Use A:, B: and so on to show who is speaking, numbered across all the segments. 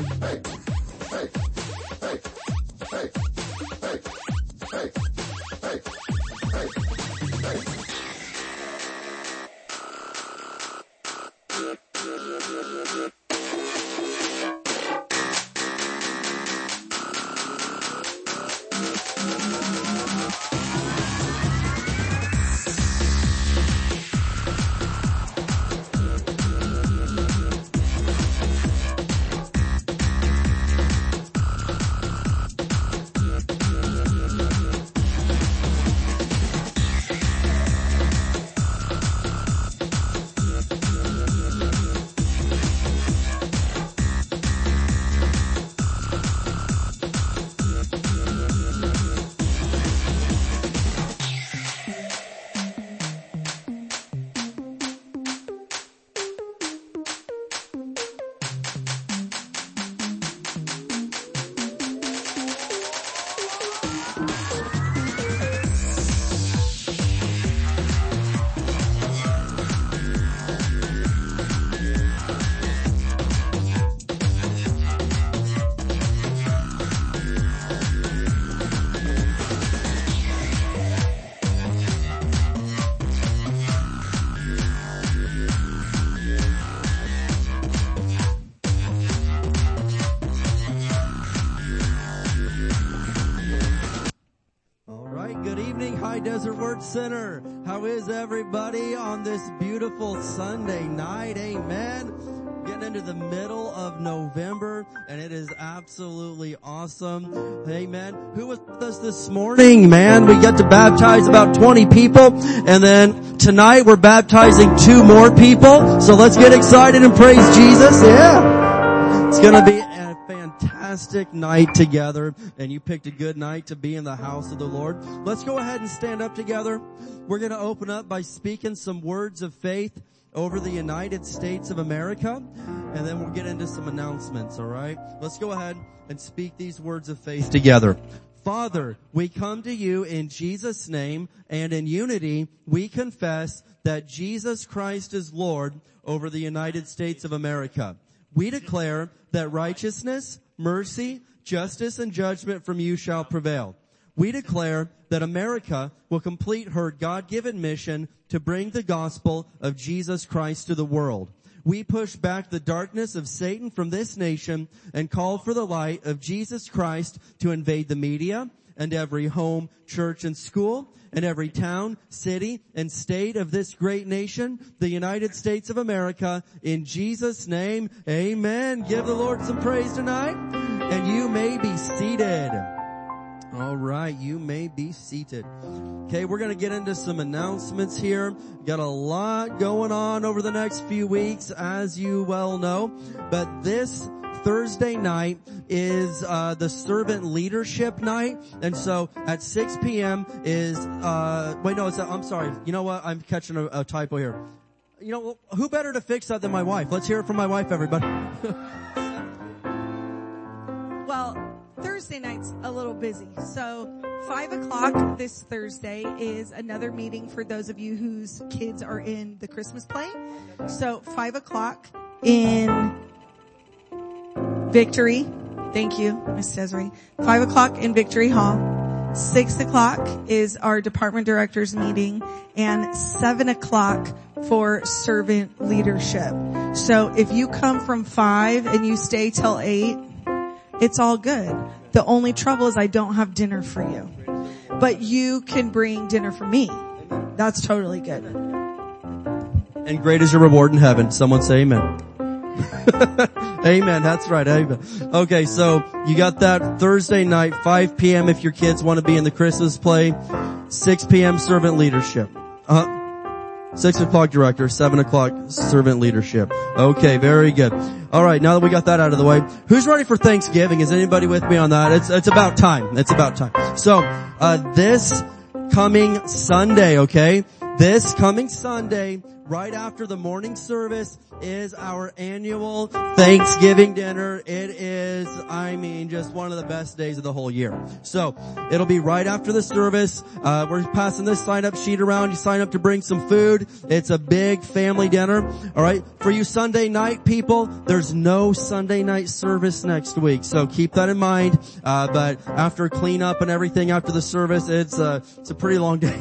A: All Center. How is everybody on this beautiful Sunday night? Amen. Getting into the middle of November and it is absolutely awesome. Amen. Who was with us this morning, man? We got to baptize about 20 people and then tonight we're baptizing two more people. So let's get excited and praise Jesus. Yeah. It's gonna be fantastic night together and you picked a good night to be in the house of the Lord. Let's go ahead and stand up together. We're going to open up by speaking some words of faith over the United States of America and then we'll get into some announcements, alright? Let's go ahead and speak these words of faith together. Father, we come to you in Jesus' name and in unity we confess that Jesus Christ is Lord over the United States of America. We declare that righteousness, mercy, justice, and judgment from you shall prevail. We declare that America will complete her God-given mission to bring the gospel of Jesus Christ to the world. We push back the darkness of Satan from this nation and call for the light of Jesus Christ to invade the media and every home, church, and school and every town, city, and state of this great nation, the United States of America. In Jesus' name, amen. Give the Lord some praise tonight. And you may be seated. All right, you may be seated. Okay, we're to get into some announcements here. Got a lot going on over the next few weeks, as you well know. But this Thursday night is uh, the servant leadership night, and so at 6 p.m. is uh, wait no, it's i I'm sorry. You know what? I'm catching a, a typo here. You know who better to fix that than my wife? Let's hear it from my wife, everybody.
B: Well, Thursday night's a little busy. So five o'clock this Thursday is another meeting for those of you whose kids are in the Christmas play. So five o'clock in Victory. Thank you, Miss Desiree. Five o'clock in Victory Hall. Six o'clock is our department directors meeting and seven o'clock for servant leadership. So if you come from five and you stay till eight, it's all good. The only trouble is I don't have dinner for you. But you can bring dinner for me. That's totally good.
A: And great is your reward in heaven. Someone say amen. amen. That's right. Amen. Okay. So you got that Thursday night, 5 p.m. if your kids want to be in the Christmas play, 6 p.m. servant leadership. Uh, Six o'clock director, seven o'clock servant leadership. Okay, very good. All right, now that we got that out of the way, who's ready for Thanksgiving? Is anybody with me on that? It's it's about time. It's about time. So uh, this coming Sunday, okay, this coming Sunday right after the morning service is our annual Thanksgiving dinner. It is, I mean, just one of the best days of the whole year. So it'll be right after the service. Uh, we're passing this sign up sheet around. You sign up to bring some food. It's a big family dinner. All right. For you Sunday night people, there's no Sunday night service next week. So keep that in mind. Uh, but after cleanup and everything after the service, it's a, it's a pretty long day.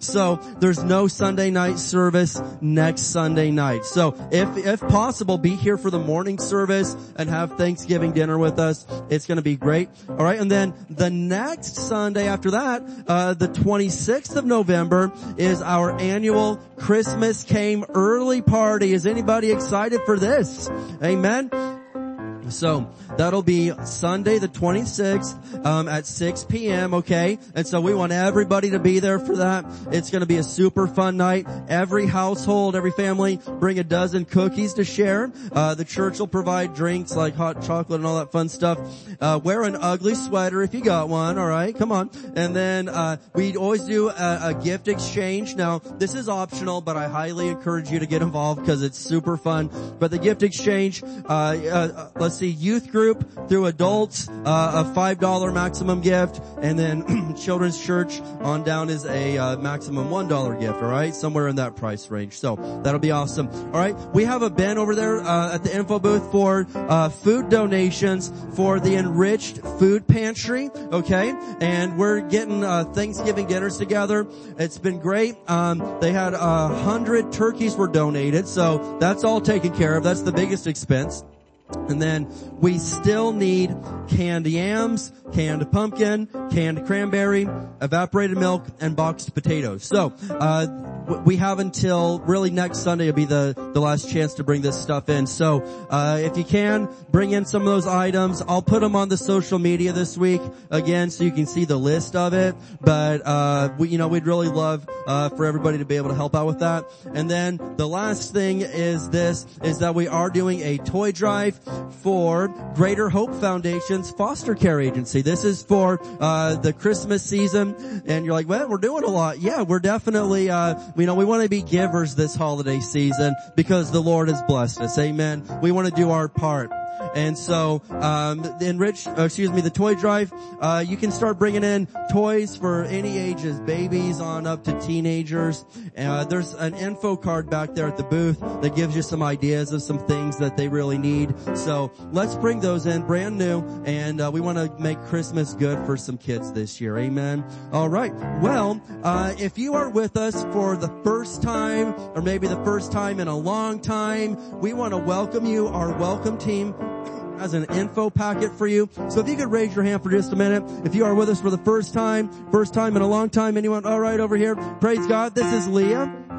A: so there's no Sunday night service next Sunday night. So if, if possible, be here for the morning service and have Thanksgiving dinner with us. It's going to be great. All right. And then the next Sunday after that, uh, the 26th of November is our annual Christmas came early party. Is anybody excited for this? Amen. So that'll be Sunday the 26th um, at 6 p.m. Okay, and so we want everybody to be there for that. It's going to be a super fun night. Every household, every family, bring a dozen cookies to share. Uh, the church will provide drinks like hot chocolate and all that fun stuff. Uh, wear an ugly sweater if you got one. All right, come on. And then uh, we always do a, a gift exchange. Now this is optional, but I highly encourage you to get involved because it's super fun. But the gift exchange, uh, uh, let's see, youth group through adults, uh, a $5 maximum gift, and then children's church on down is a uh, maximum $1 gift, alright? Somewhere in that price range. So, that'll be awesome. Alright, we have a bin over there, uh, at the info booth for, uh, food donations for the enriched food pantry, okay? And we're getting, uh, Thanksgiving dinners together. It's been great. Um, they had a hundred turkeys were donated, so that's all taken care of. That's the biggest expense. And then we still need canned yams, canned pumpkin, canned cranberry, evaporated milk, and boxed potatoes. So, uh, we have until really next Sunday will be the, the last chance to bring this stuff in. So, uh, if you can, bring in some of those items. I'll put them on the social media this week again so you can see the list of it. But, uh, we, you know, we'd really love, uh, for everybody to be able to help out with that. And then the last thing is this, is that we are doing a toy drive for Greater Hope Foundation's foster care agency. This is for, uh, the Christmas season. And you're like, well, we're doing a lot. Yeah, we're definitely, uh, you know, we want to be givers this holiday season because the Lord has blessed us. Amen. We want to do our part. And so, um, the enrich, uh, excuse me, the toy drive, uh, you can start bringing in toys for any ages, babies on up to teenagers. Uh, there's an info card back there at the booth that gives you some ideas of some things that they really need. So let's bring those in, brand new, and uh, we want to make Christmas good for some kids this year. Amen. All right. Well, uh, if you are with us for the first time, or maybe the first time in a long time, we want to welcome you. Our welcome team as an info packet for you. So if you could raise your hand for just a minute. If you are with us for the first time, first time in a long time, anyone, all right over here. Praise God. This is Leah.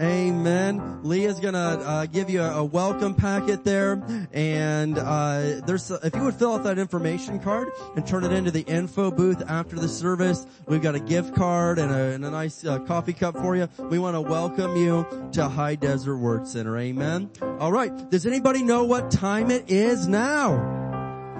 A: Amen. Leah's gonna uh, give you a, a, welcome packet there, and uh, there's if you would fill out that information card and turn it into the info booth after the service, we've got a gift card and a, and a nice uh, coffee cup for you. We want to welcome you to High Desert Word Center. Amen. All right. Does anybody know what time it is now?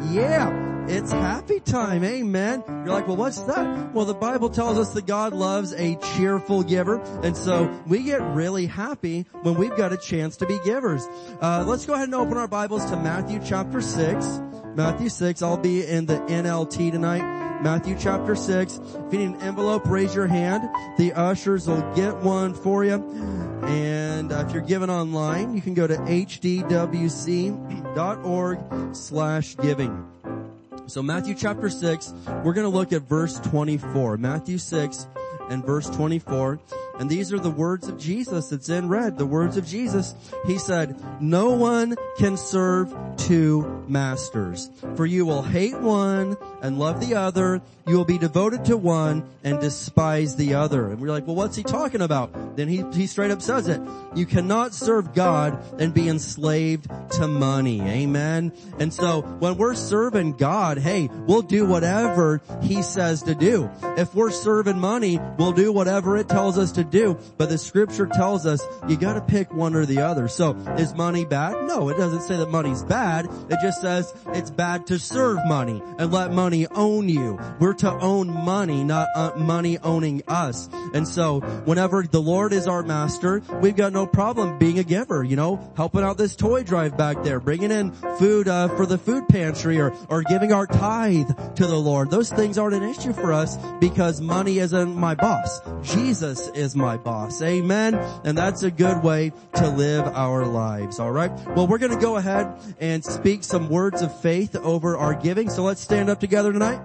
A: Yeah. It's happy time. Amen. You're like, well, what's that? Well, the Bible tells us that God loves a cheerful giver. And so we get really happy when we've got a chance to be givers. Uh, let's go ahead and open our Bibles to Matthew chapter 6. Matthew 6. I'll be in the NLT tonight. Matthew chapter 6. If you need an envelope, raise your hand. The ushers will get one for you. And uh, if you're giving online, you can go to hdwc.org slash giving. So Matthew chapter 6, we're going to look at verse 24. Matthew 6 and verse 24. And these are the words of Jesus. It's in red. The words of Jesus. He said, no one can serve two masters. For you will hate one and love the other. You will be devoted to one and despise the other. And we're like, well, what's he talking about? Then he, he straight up says it. You cannot serve God and be enslaved to money. Amen. And so when we're serving God, hey, we'll do whatever he says to do. If we're serving money, we'll do whatever it tells us to do, but the scripture tells us you gotta pick one or the other. So is money bad? No, it doesn't say that money's bad. It just says it's bad to serve money and let money own you. We're to own money, not uh, money owning us. And so whenever the Lord is our master, we've got no problem being a giver, you know, helping out this toy drive back there, bringing in food uh, for the food pantry or, or giving our tithe to the Lord. Those things aren't an issue for us because money isn't my boss. Jesus is my boss. Amen. And that's a good way to live our lives. All right. Well, we're going to go ahead and speak some words of faith over our giving. So let's stand up together tonight.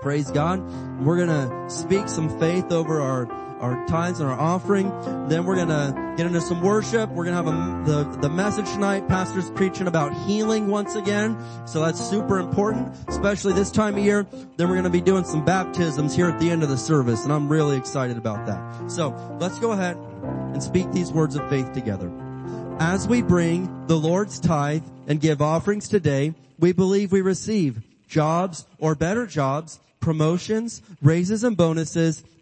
A: Praise God. We're going to speak some faith over our our tithes and our offering. Then we're gonna get into some worship. We're gonna have a, the, the message tonight. Pastor's preaching about healing once again. So that's super important, especially this time of year. Then we're gonna be doing some baptisms here at the end of the service and I'm really excited about that. So let's go ahead and speak these words of faith together. As we bring the Lord's tithe and give offerings today, we believe we receive jobs or better jobs, promotions, raises and bonuses,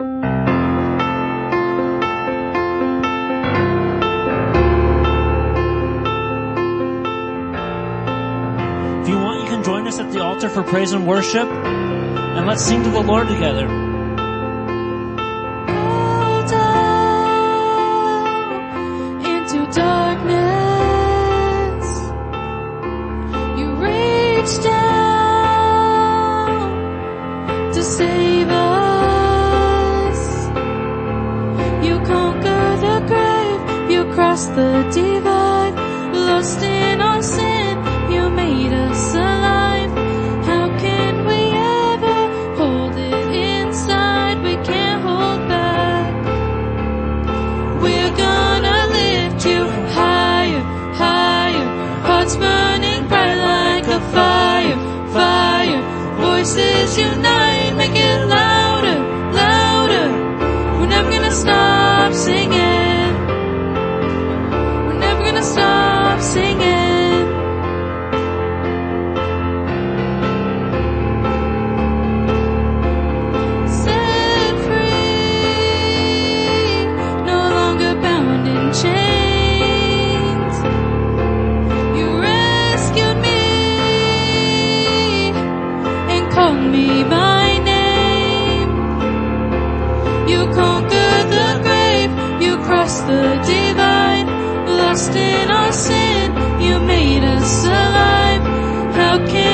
C: If you want, you can join us at the altar for praise and worship, and let's sing to the Lord together.
D: Down into darkness. You reach down to save The divide. Lost in our sin. You made us alive. How can we ever hold it inside? We can't hold back. We're gonna lift you higher, higher. Hearts burning bright like a fire, fire. Voices unite, make it louder, in our sin, you made us alive. How can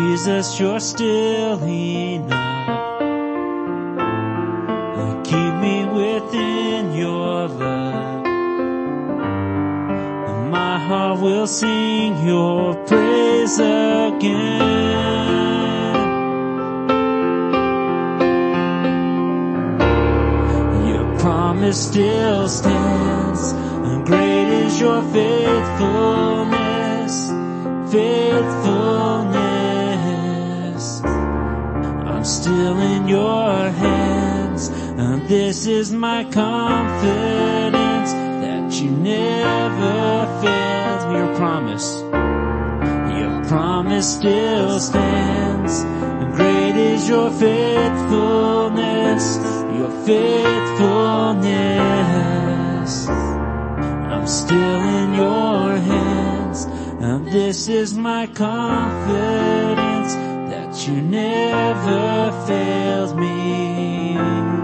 E: Jesus, you're still enough. You keep me within your love. And my heart will sing your praise again. Your promise still stands. And great is your faithfulness. Faithful still in your hands, and this is my confidence that you never failed. Your promise, your promise still stands. And great is your faithfulness, your faithfulness. I'm still in your hands, and this is my confidence you never failed me.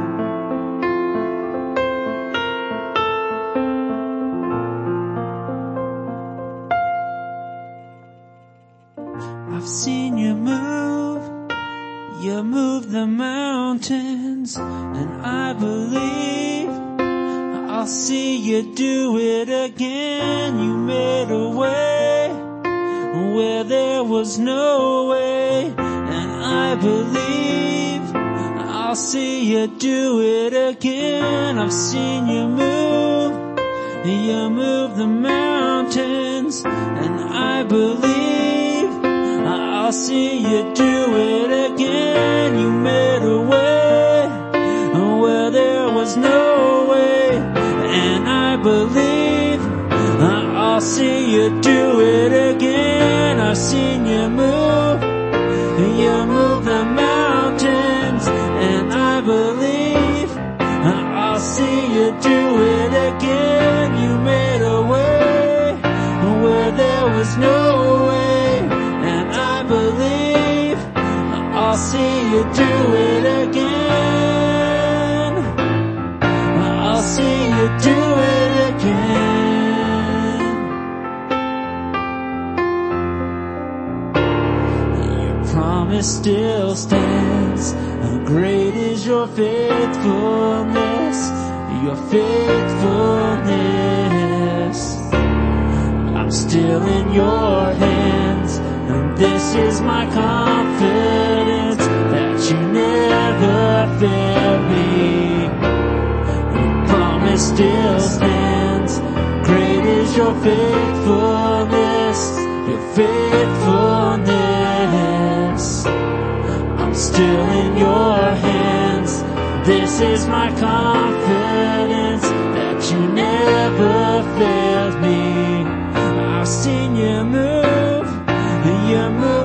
E: See you do it again. I've seen you move, you move the mountains, and I believe I'll see you do it again. You made a way where there was no way, and I believe I'll see you do it again. I've seen you do it again. I'll see you do it again. Your promise still stands. And great is your faithfulness, your faithfulness. I'm still in your hands, and this is my confidence never fail me. Your promise still stands. Great is your faithfulness, your faithfulness. I'm still in your hands. This is my confidence that you never failed me. I've seen you move, you move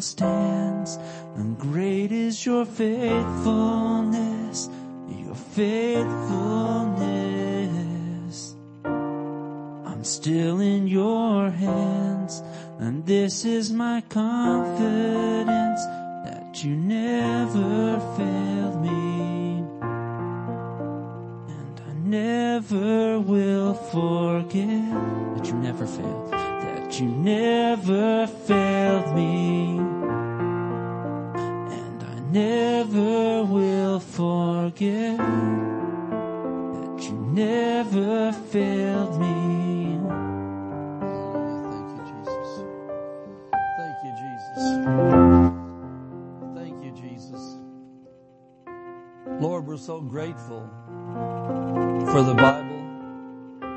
E: still stands, and great is your faithfulness, your faithfulness. I'm still in your hands, and this is my confidence that you never failed me. And I never will forget that you never failed, you never failed me. And I never will forget that you never failed me.
A: Thank you, Jesus. Thank you, Jesus. Thank you, Jesus. Lord, we're so grateful for the Bible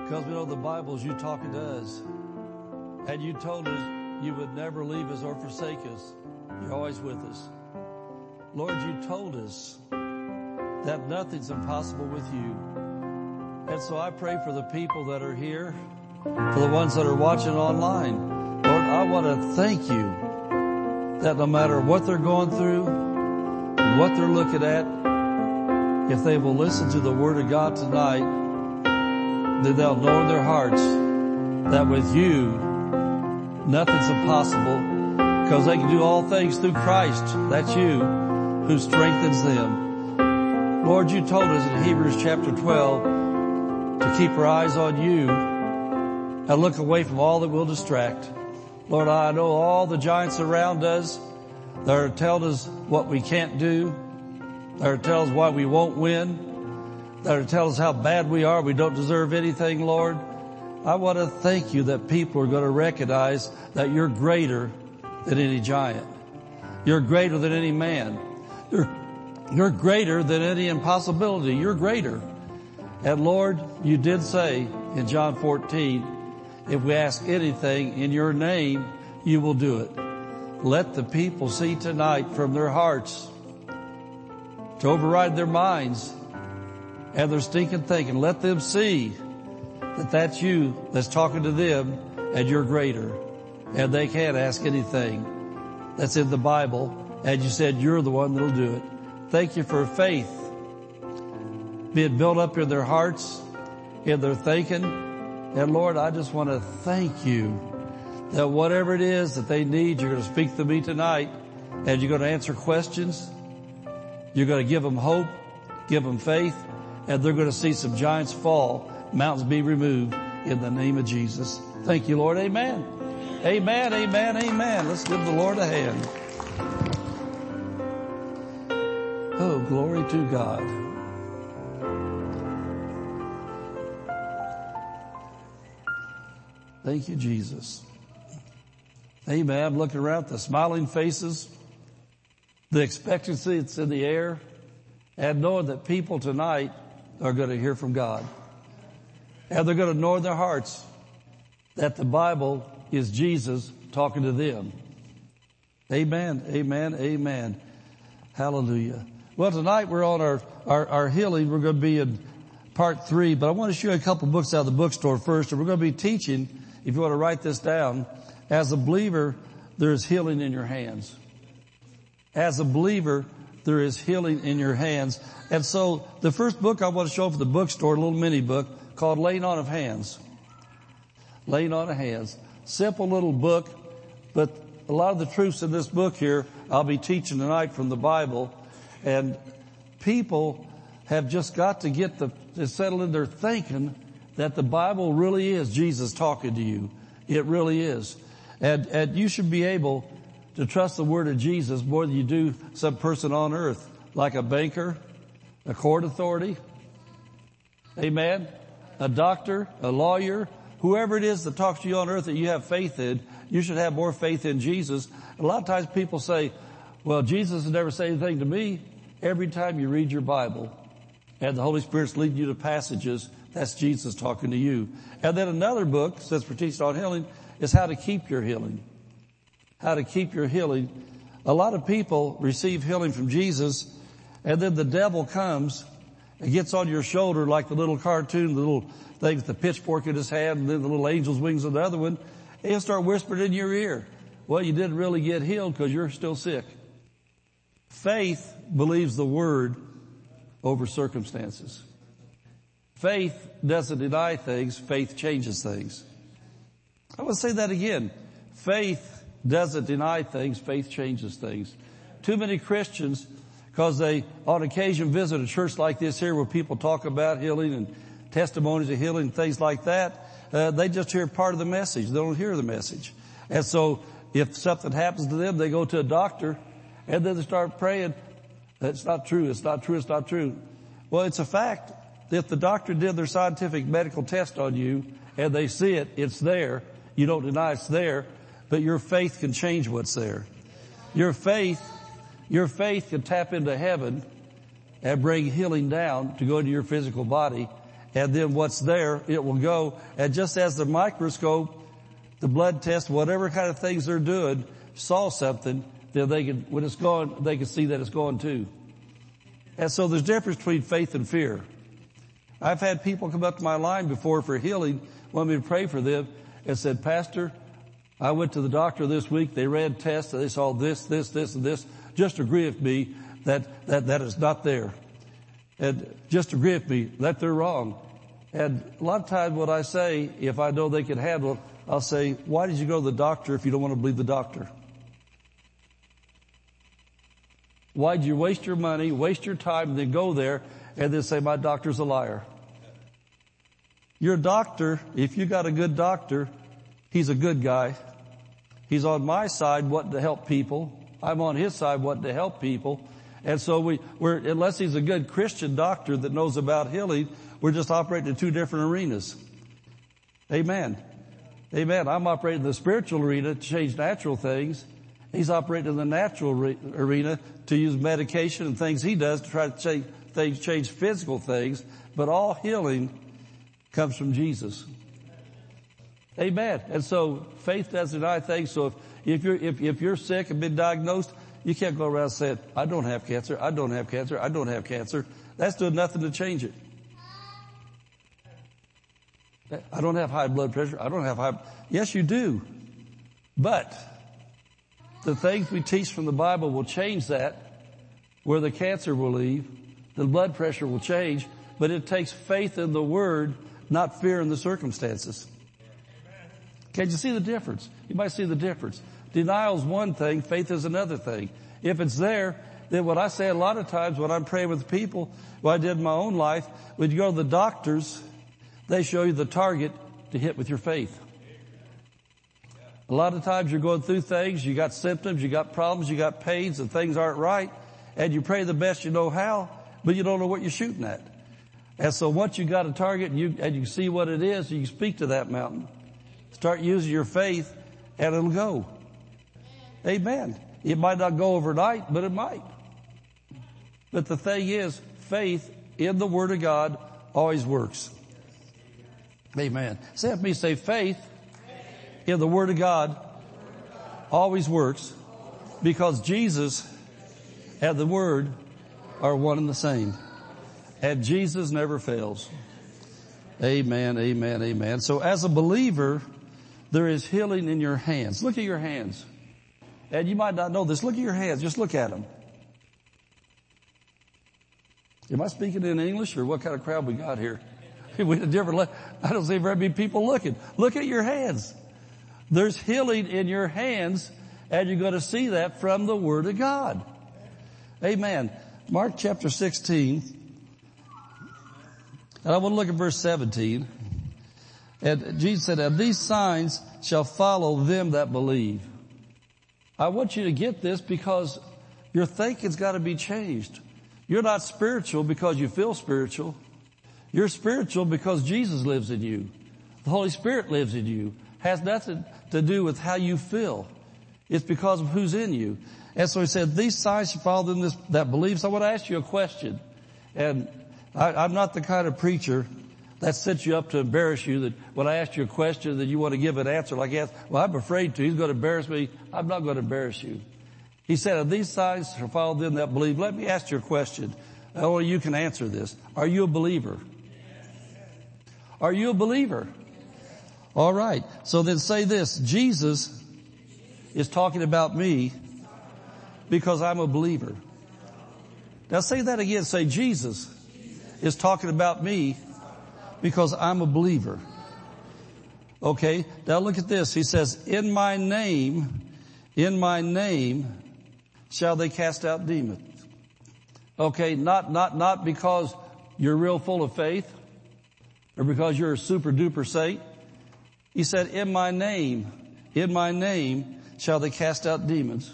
A: because we know the Bible is you talking to us. And you told us you would never leave us or forsake us. You're always with us. Lord, you told us that nothing's impossible with you. And so I pray for the people that are here, for the ones that are watching online. Lord, I want to thank you that no matter what they're going through, what they're looking at, if they will listen to the Word of God tonight, then they'll know in their hearts that with you,
F: Nothing's impossible because they can do all things through Christ. That's you who strengthens them. Lord, you told us in Hebrews chapter 12 to keep our eyes on you and look away from all that will distract. Lord, I know all the giants around us that are telling us what we can't do, that are telling us why we won't win, that are telling us how bad we are, we don't deserve anything, Lord. I want to thank you that people are going to recognize that you're greater than any giant. You're greater than any man. You're, you're greater than any impossibility. You're greater. And Lord, you did say in John 14, if we ask anything in your name, you will do it. Let the people see tonight from their hearts to override their minds and their stinking thinking. Let them see that that's you that's talking to them and you're greater. And they can't ask anything that's in the Bible. And you said you're the one that'll do it. Thank you for faith being built up in their hearts, in their thinking. And Lord, I just want to thank you that whatever it is that they need, you're going to speak to me tonight and you're going to answer questions. You're going to give them hope, give them faith, and they're going to see some giants fall, mountains be removed in the name of Jesus. Thank you, Lord. Amen. Amen, amen, amen. Let's give the Lord a hand. Oh, glory to God. Thank you, Jesus. Amen. I'm looking around the smiling faces, the expectancy that's in the air, and knowing that people tonight are going to hear from God. And they're going to know their hearts that the Bible is Jesus talking to them. Amen, amen, amen. Hallelujah. Well, tonight we're on our, our, our healing. We're going to be in part three, but I want to show you a couple books out of the bookstore first, and we're going to be teaching, if you want to write this down, as a believer, there is healing in your hands. As a believer, there is healing in your hands. And so the first book I want to show for the bookstore, a little mini book called Laying On of Hands. Laying On of Hands. Simple little book, but a lot of the truths in this book here, I'll be teaching tonight from the Bible. And people have just got to get the, to settle in their thinking that the Bible really is Jesus talking to you. It really is. And, and you should be able to trust the word of Jesus more than you do some person on earth, like a banker, a court authority. Amen. A doctor, a lawyer, whoever it is that talks to you on earth that you have faith in, you should have more faith in Jesus. A lot of times people say, well, Jesus has never said anything to me. Every time you read your Bible and the Holy Spirit's leading you to passages, that's Jesus talking to you. And then another book, since we're teaching on healing, is how to keep your healing. How to keep your healing. A lot of people receive healing from Jesus and then the devil comes and gets on your shoulder like the little cartoon, the little thing with the pitchfork in his hand and then the little angel's wings on the other one. He'll start whispering in your ear. Well, you didn't really get healed because you're still sick. Faith believes the word over circumstances. Faith doesn't deny things, faith changes things. I want to say that again. Faith doesn't deny things, faith changes things. Too many Christians, because they on occasion visit a church like this here where people talk about healing and testimonies of healing and things like that, uh, they just hear part of the message. They don't hear the message. And so if something happens to them, they go to a doctor and then they start praying. That's not true. It's not true. It's not true. Well, it's a fact. If the doctor did their scientific medical test on you and they see it, it's there. You don't deny it's there, but your faith can change what's there. Your faith, your faith can tap into heaven and bring healing down to go into your physical body. And then what's there, it will go. And just as the microscope, the blood test, whatever kind of things they're doing, saw something, then they can, when it's gone, they can see that it's gone too. And so there's difference between faith and fear. I've had people come up to my line before for healing, want me to pray for them, and said, Pastor, I went to the doctor this week. They ran tests. They saw this, this, this, and this. Just agree with me that, that, that is not there. And just agree with me that they're wrong. And a lot of times what I say, if I know they can handle it, I'll say, why did you go to the doctor if you don't want to believe the doctor? Why did you waste your money, waste your time, and then go there and then say, my doctor's a liar? Your doctor, if you got a good doctor, he's a good guy. He's on my side wanting to help people. I'm on his side wanting to help people. And so we, we're, unless he's a good Christian doctor that knows about healing, we're just operating in two different arenas. Amen. Amen. I'm operating in the spiritual arena to change natural things. He's operating in the natural re- arena to use medication and things he does to try to change things, change physical things. But all healing comes from Jesus. Amen. And so faith doesn't deny things. So if, if you're, if, if you're sick and been diagnosed, you can't go around saying, I don't have cancer, I don't have cancer, I don't have cancer. That's doing nothing to change it. I don't have high blood pressure. I don't have high. Yes, you do. But the things we teach from the Bible will change that where the cancer will leave. The blood pressure will change, but it takes faith in the word, not fear in the circumstances. Can you see the difference? You might see the difference. Denial is one thing, faith is another thing. If it's there, then what I say a lot of times when I'm praying with people, what I did in my own life, when you go to the doctors, they show you the target to hit with your faith. A lot of times you're going through things, you got symptoms, you got problems, you got pains and things aren't right, and you pray the best you know how, but you don't know what you're shooting at. And so once you got a target and you, and you see what it is, you speak to that mountain. Start using your faith and it'll go. Amen. It might not go overnight, but it might. But the thing is, faith in the Word of God always works. Amen. Say after me, say faith in the Word of God always works because Jesus and the Word are one and the same. And Jesus never fails. Amen, amen, amen. So as a believer, there is healing in your hands. Look at your hands. And you might not know this. Look at your hands. Just look at them. Am I speaking in English or what kind of crowd we got here? we had a different, I don't see very many people looking. Look at your hands. There's healing in your hands and you're going to see that from the Word of God. Amen. Mark chapter 16. And I want to look at verse 17. And Jesus said, and these signs shall follow them that believe. I want you to get this because your thinking's got to be changed. You're not spiritual because you feel spiritual. You're spiritual because Jesus lives in you. The Holy Spirit lives in you. Has nothing to do with how you feel. It's because of who's in you. And so he said, these signs shall follow them that believe. So I want to ask you a question. And I, I'm not the kind of preacher that sets you up to embarrass you that when I ask you a question that you want to give an answer like yes, well I'm afraid to, he's going to embarrass me. I'm not going to embarrass you. He said, "Of these signs shall follow them that believe. Let me ask you a question. Only you can answer this. Are you a believer? Are you a believer? All right. So then say this. Jesus is talking about me because I'm a believer. Now say that again. Say Jesus is talking about me because I'm a believer. Okay. Now look at this. He says, in my name, in my name shall they cast out demons. Okay. Not, not, not because you're real full of faith or because you're a super duper saint. He said, in my name, in my name shall they cast out demons.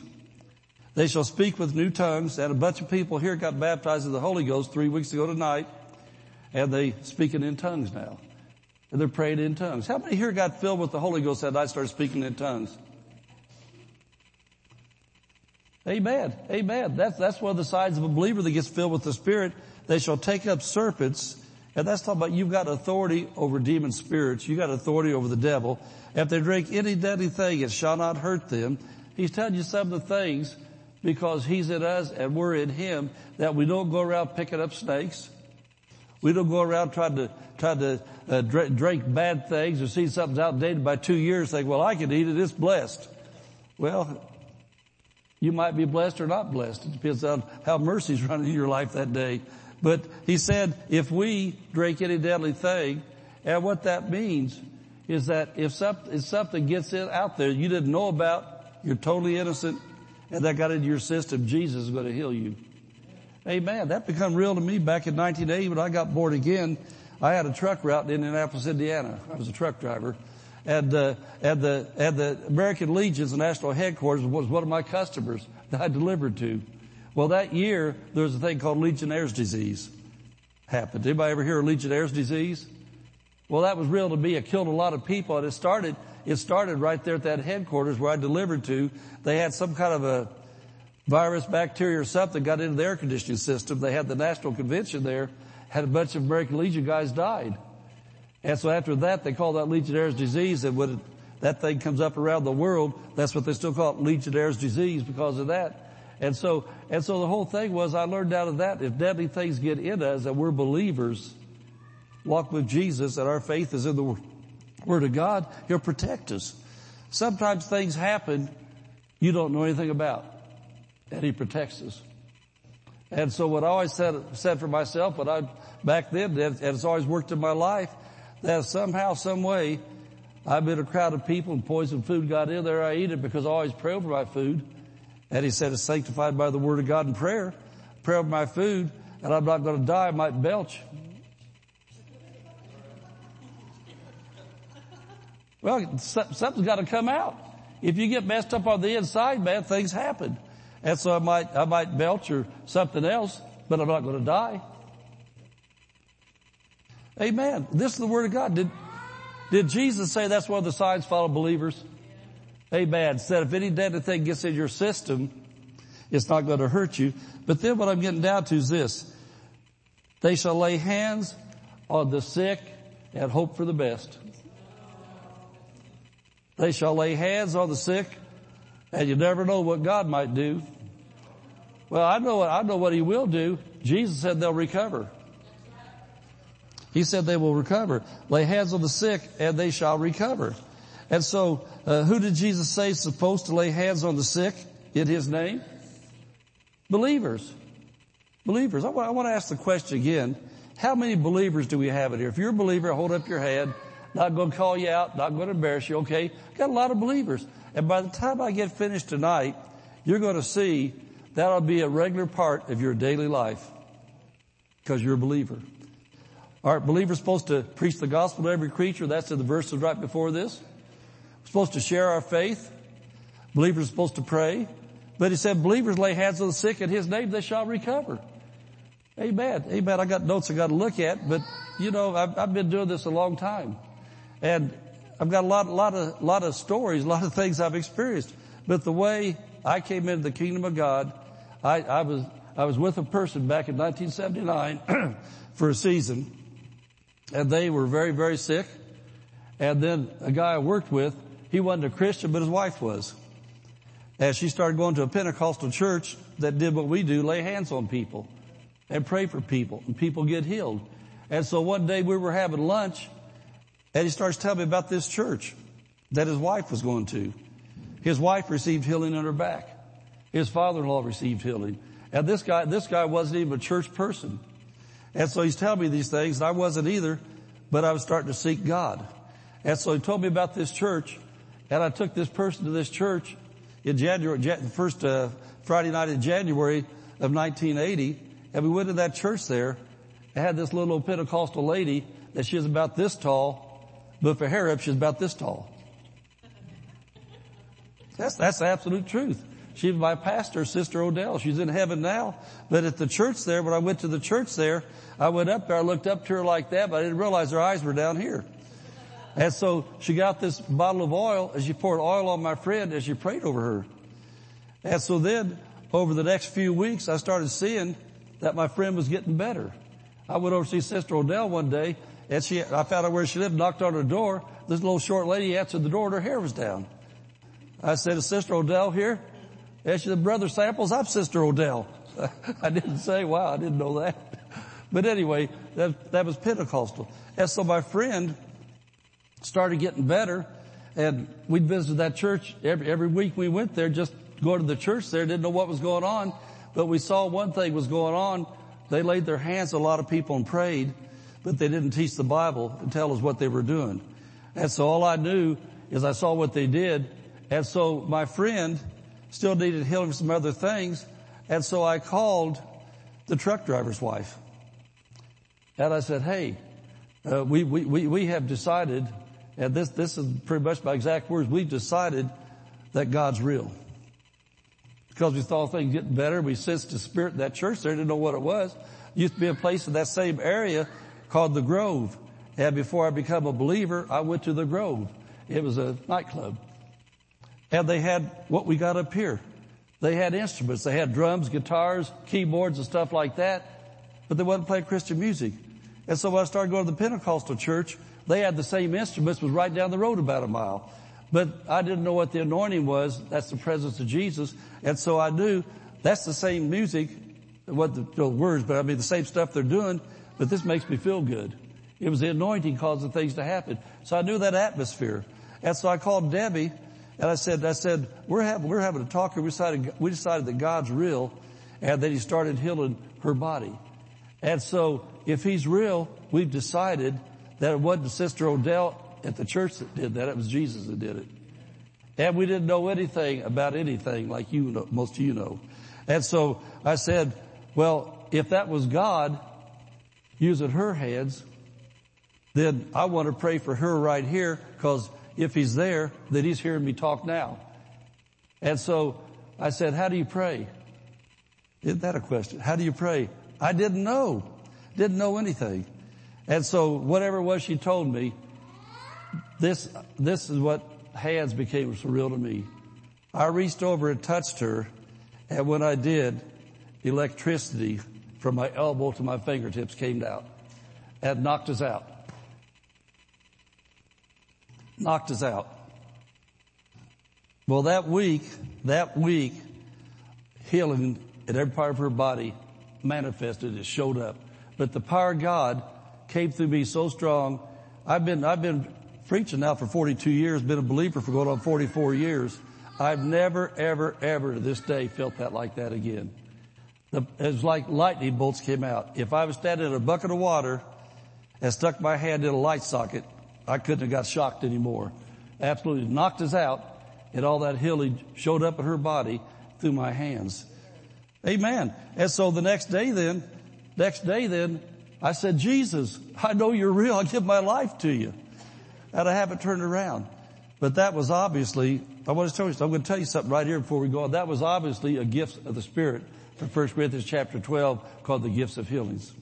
F: They shall speak with new tongues and a bunch of people here got baptized in the Holy Ghost three weeks ago tonight and they speaking in tongues now. And they're praying in tongues. How many here got filled with the Holy Ghost that I started speaking in tongues? Amen. Amen. That's, that's one of the signs of a believer that gets filled with the Spirit. They shall take up serpents and that's talking about you've got authority over demon spirits. You've got authority over the devil. If they drink any deadly thing, it shall not hurt them. He's telling you some of the things because he's in us and we're in him that we don't go around picking up snakes. We don't go around trying to, trying to uh, drink, bad things or see something's outdated by two years think, well, I can eat it. It's blessed. Well, you might be blessed or not blessed. It depends on how mercy's running in your life that day. But he said, if we drink any deadly thing, and what that means is that if something, if something gets in, out there you didn't know about, you're totally innocent, and that got into your system, Jesus is going to heal you. Amen. That became real to me back in 1980 when I got born again. I had a truck route in Indianapolis, Indiana. I was a truck driver. And, uh, and the, and the American Legion's national headquarters was one of my customers that I delivered to. Well, that year, there was a thing called Legionnaire's disease happened. Anybody ever hear of Legionnaire's disease? Well, that was real to me. It killed a lot of people and it started, it started right there at that headquarters where I delivered to. They had some kind of a virus, bacteria or something got into the air conditioning system. They had the national convention there, had a bunch of American Legion guys died. And so after that, they called that Legionnaire's disease and when that thing comes up around the world, that's what they still call it Legionnaire's disease because of that. And so, and so the whole thing was I learned out of that if deadly things get in us and we're believers, walk with Jesus and our faith is in the Word of God, He'll protect us. Sometimes things happen you don't know anything about and He protects us. And so what I always said, said for myself, but I, back then, and it's always worked in my life, that somehow, some way, I've been a crowd of people and poison food got in there, I eat it because I always pray over my food. And he said it's sanctified by the word of God and prayer. Pray over my food and I'm not going to die. I might belch. Well, something's got to come out. If you get messed up on the inside, bad things happen. And so I might, I might belch or something else, but I'm not going to die. Amen. This is the word of God. Did, did Jesus say that's one of the signs follow believers? Amen. Said if any deadly thing gets in your system, it's not going to hurt you. But then what I'm getting down to is this. They shall lay hands on the sick and hope for the best. They shall lay hands on the sick and you never know what God might do. Well, I know, what I know what he will do. Jesus said they'll recover. He said they will recover. Lay hands on the sick and they shall recover. And so, uh, who did Jesus say is supposed to lay hands on the sick in His name? Believers. Believers. I want, want to ask the question again. How many believers do we have in here? If you're a believer, hold up your hand. Not going to call you out. Not going to embarrass you. Okay. Got a lot of believers. And by the time I get finished tonight, you're going to see that'll be a regular part of your daily life because you're a believer. Are believers supposed to preach the gospel to every creature? That's in the verses right before this. We're supposed to share our faith. Believers are supposed to pray. But he said, believers lay hands on the sick in his name, they shall recover. Amen. Amen. I got notes I got to look at, but you know, I've, I've been doing this a long time. And I've got a lot, lot of, lot of stories, a lot of things I've experienced. But the way I came into the kingdom of God, I, I was, I was with a person back in 1979 for a season and they were very, very sick. And then a guy I worked with, he wasn't a Christian, but his wife was. And she started going to a Pentecostal church that did what we do, lay hands on people and pray for people and people get healed. And so one day we were having lunch and he starts telling me about this church that his wife was going to. His wife received healing in her back. His father-in-law received healing. And this guy, this guy wasn't even a church person. And so he's telling me these things, and I wasn't either, but I was starting to seek God. And so he told me about this church, and I took this person to this church in January, the first uh, Friday night in January of 1980, and we went to that church there. I had this little Pentecostal lady that she was about this tall, but for hair up, she's about this tall. That's, that's the absolute truth. She's my pastor, Sister Odell. She's in heaven now. But at the church there, when I went to the church there, I went up there, I looked up to her like that, but I didn't realize her eyes were down here. And so she got this bottle of oil and she poured oil on my friend as she prayed over her. And so then over the next few weeks, I started seeing that my friend was getting better. I went over to see Sister Odell one day and she, I found out where she lived, knocked on her door. This little short lady answered the door and her hair was down. I said, is Sister Odell here? And she said, Brother Samples, I'm Sister Odell. I didn't say, wow, I didn't know that. But anyway, that, that was Pentecostal. And so my friend started getting better and we'd visit that church every, every week we went there, just go to the church there, didn't know what was going on, but we saw one thing was going on. They laid their hands on a lot of people and prayed, but they didn't teach the Bible and tell us what they were doing. And so all I knew is I saw what they did. And so my friend still needed healing for some other things. And so I called the truck driver's wife. And I said, hey, uh, we, we, we, we have decided, and this, this is pretty much my exact words, we've decided that God's real. Because we saw things getting better, we sensed the spirit in that church there, didn't know what it was. Used to be a place in that same area called the Grove. And before I became a believer, I went to the Grove. It was a nightclub. And they had what we got up here. They had instruments. They had drums, guitars, keyboards and stuff like that. But they wasn't playing Christian music. And so when I started going to the Pentecostal church, they had the same instruments, was right down the road about a mile. But I didn't know what the anointing was. That's the presence of Jesus. And so I knew that's the same music, what the, the words, but I mean the same stuff they're doing, but this makes me feel good. It was the anointing causing things to happen. So I knew that atmosphere. And so I called Debbie and I said, I said, we're having, we're having a talk and we decided, we decided that God's real and that he started healing her body. And so if he's real, we've decided that it wasn't Sister Odell at the church that did that. It was Jesus that did it. And we didn't know anything about anything like you know, most of you know. And so I said, well, if that was God using her hands, then I want to pray for her right here because if he's there, then he's hearing me talk now. And so I said, how do you pray? Isn't that a question? How do you pray? I didn't know. Didn't know anything. And so whatever it was she told me, this, this is what hands became surreal to me. I reached over and touched her, and when I did, electricity from my elbow to my fingertips came out and knocked us out. Knocked us out. Well, that week, that week, healing in every part of her body manifested, it showed up. But the power of God came through me so strong. I've been, I've been preaching now for 42 years, been a believer for going on 44 years. I've never, ever, ever to this day felt that like that again. The, it was like lightning bolts came out. If I was standing in a bucket of water and stuck my hand in a light socket, I couldn't have got shocked anymore. Absolutely knocked us out and all that healing showed up in her body through my hands. Amen. And so the next day then, next day then, I said, Jesus, I know you're real. I give my life to you and I haven't turned around. But that was obviously, I want to tell you, I'm going to tell you something right here before we go on. That was obviously a gift of the Spirit from 1 Corinthians chapter 12 called the gifts of healings.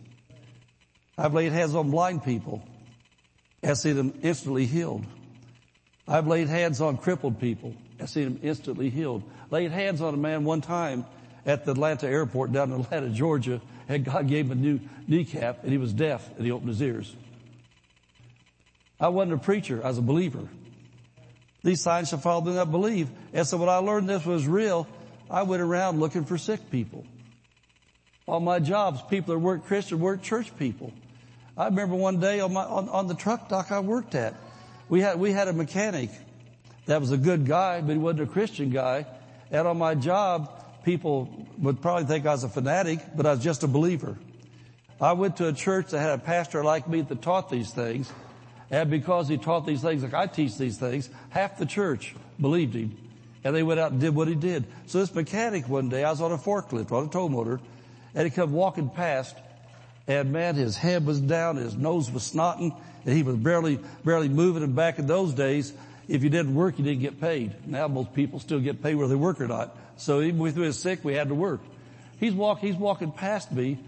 F: I've laid hands on blind people and seen them instantly healed. I've laid hands on crippled people and seen them instantly healed. Laid hands on a man one time at the Atlanta airport down in Atlanta, Georgia, and God gave him a new kneecap and he was deaf and he opened his ears. I wasn't a preacher. I was a believer. These signs shall follow them that believe. And so when I learned this was real, I went around looking for sick people. On my jobs, people that weren't Christian weren't church people. I remember one day on my, on, on the truck dock I worked at, we had, we had a mechanic that was a good guy, but he wasn't a Christian guy. And on my job, people would probably think I was a fanatic, but I was just a believer. I went to a church that had a pastor like me that taught these things. And because he taught these things like I teach these things, half the church believed him. And they went out and did what he did. So this mechanic one day, I was on a forklift, on a tow motor, and he come walking past, and man, his head was down, his nose was snotting, and he was barely, barely moving. And back in those days, if you didn't work, you didn't get paid. Now most people still get paid whether they work or not. So even if we was sick, we had to work. He's walk, he's walking past me,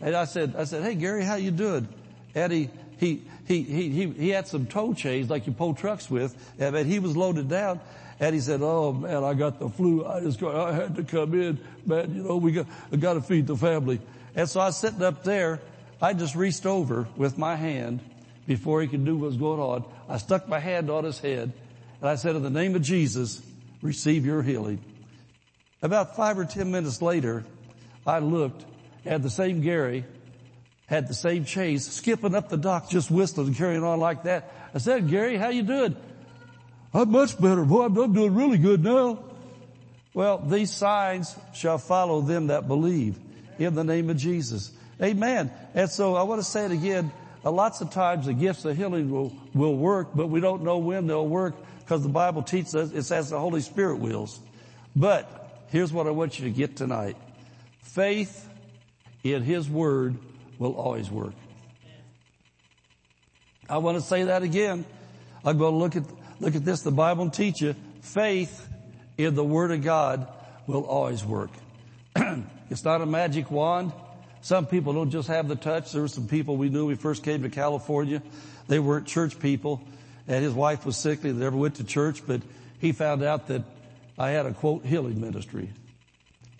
F: and I said, I said, hey Gary, how you doing? And he, he, he, he, he, he had some tow chains like you pull trucks with, and he was loaded down. And he said, "Oh man, I got the flu. I just I had to come in, man. You know, we got, I got to feed the family." And so I was sitting up there. I just reached over with my hand before he could do what was going on. I stuck my hand on his head, and I said, "In the name of Jesus, receive your healing." About five or ten minutes later, I looked at the same Gary had the same chase, skipping up the dock, just whistling and carrying on like that. I said, Gary, how you doing? I'm much better, boy. I'm, doing really good now. Well, these signs shall follow them that believe in the name of Jesus. Amen. And so I want to say it again. uh, lots of times the gifts of healing will, will work, but we don't know when they'll work because the Bible teaches us it's as the Holy Spirit wills. But here's what I want you to get tonight. Faith in His Word will always work. I want to say that again. I'm going to look at, look at this. The Bible will teach you faith in the Word of God will always work. it's not a magic wand. Some people don't just have the touch. There were some people we knew we first came to California. They weren't church people and his wife was sickly. They never went to church, but he found out that I had a quote healing ministry.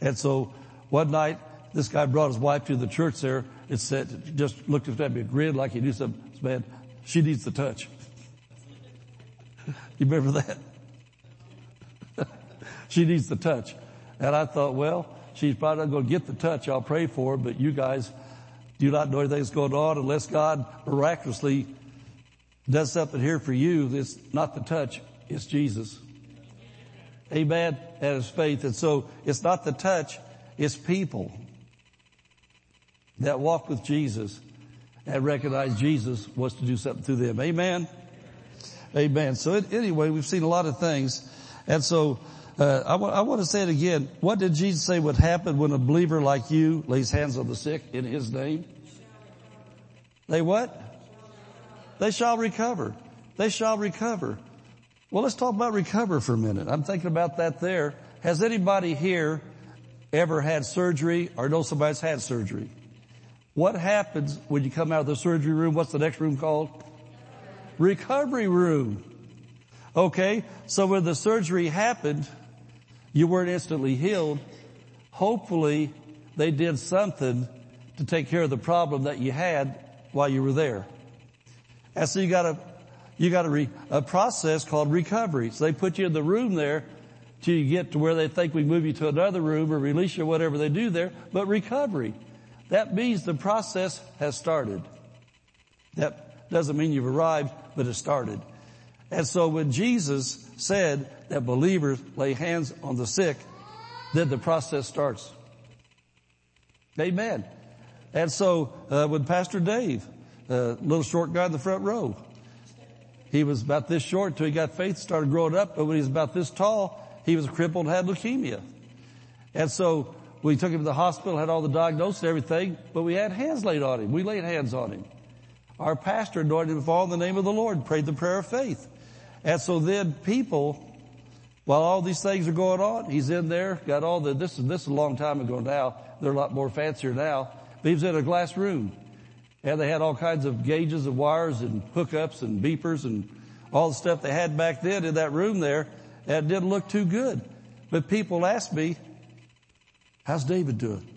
F: And so one night, this guy brought his wife to the church there and said, just looked at me, grinned like he knew something. Man, she needs the touch. you remember that? she needs the touch. And I thought, well, She's probably not going to get the touch. I'll pray for her, but you guys do not know anything's going on unless God miraculously does something here for you. It's not the touch, it's Jesus. Amen. And his faith. And so it's not the touch, it's people that walk with Jesus and recognize Jesus wants to do something through them. Amen. Amen. So it, anyway, we've seen a lot of things. And so uh, I, w- I want to say it again. What did Jesus say would happen when a believer like you lays hands on the sick in His name? They what? They shall recover. They shall recover. Well, let's talk about recover for a minute. I'm thinking about that there. Has anybody here ever had surgery or know somebody's had surgery? What happens when you come out of the surgery room? What's the next room called? Recovery room. Okay, so when the surgery happened, you weren't instantly healed. Hopefully they did something to take care of the problem that you had while you were there. And so you got a, you got a, re, a process called recovery. So they put you in the room there till you get to where they think we move you to another room or release you, or whatever they do there. But recovery, that means the process has started. That doesn't mean you've arrived, but it started. And so when Jesus said that believers lay hands on the sick, then the process starts. Amen. And so uh, when Pastor Dave, uh, little short guy in the front row, he was about this short till he got faith, started growing up, but when he was about this tall, he was crippled and had leukemia. And so we took him to the hospital, had all the diagnosis and everything, but we had hands laid on him. We laid hands on him. Our pastor anointed with all the name of the Lord, prayed the prayer of faith. And so then people while all these things are going on, he's in there, got all the, this is, this is a long time ago now. They're a lot more fancier now. But he was in a glass room. And they had all kinds of gauges and wires and hookups and beepers and all the stuff they had back then in that room there. And it didn't look too good. But people asked me, how's David doing?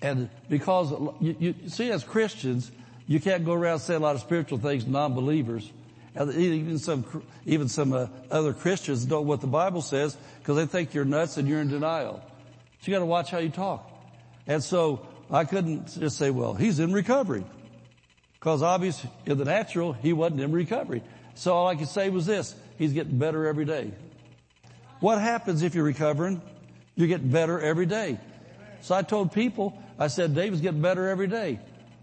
F: And because you, you see as Christians, you can't go around saying a lot of spiritual things to non-believers. Even some, even some uh, other Christians don't what the Bible says because they think you're nuts and you're in denial. So you got to watch how you talk. And so I couldn't just say, well, he's in recovery. Because obviously in the natural, he wasn't in recovery. So all I could say was this, he's getting better every day. What happens if you're recovering? You get better every day. So I told people, I said, David's getting better every day.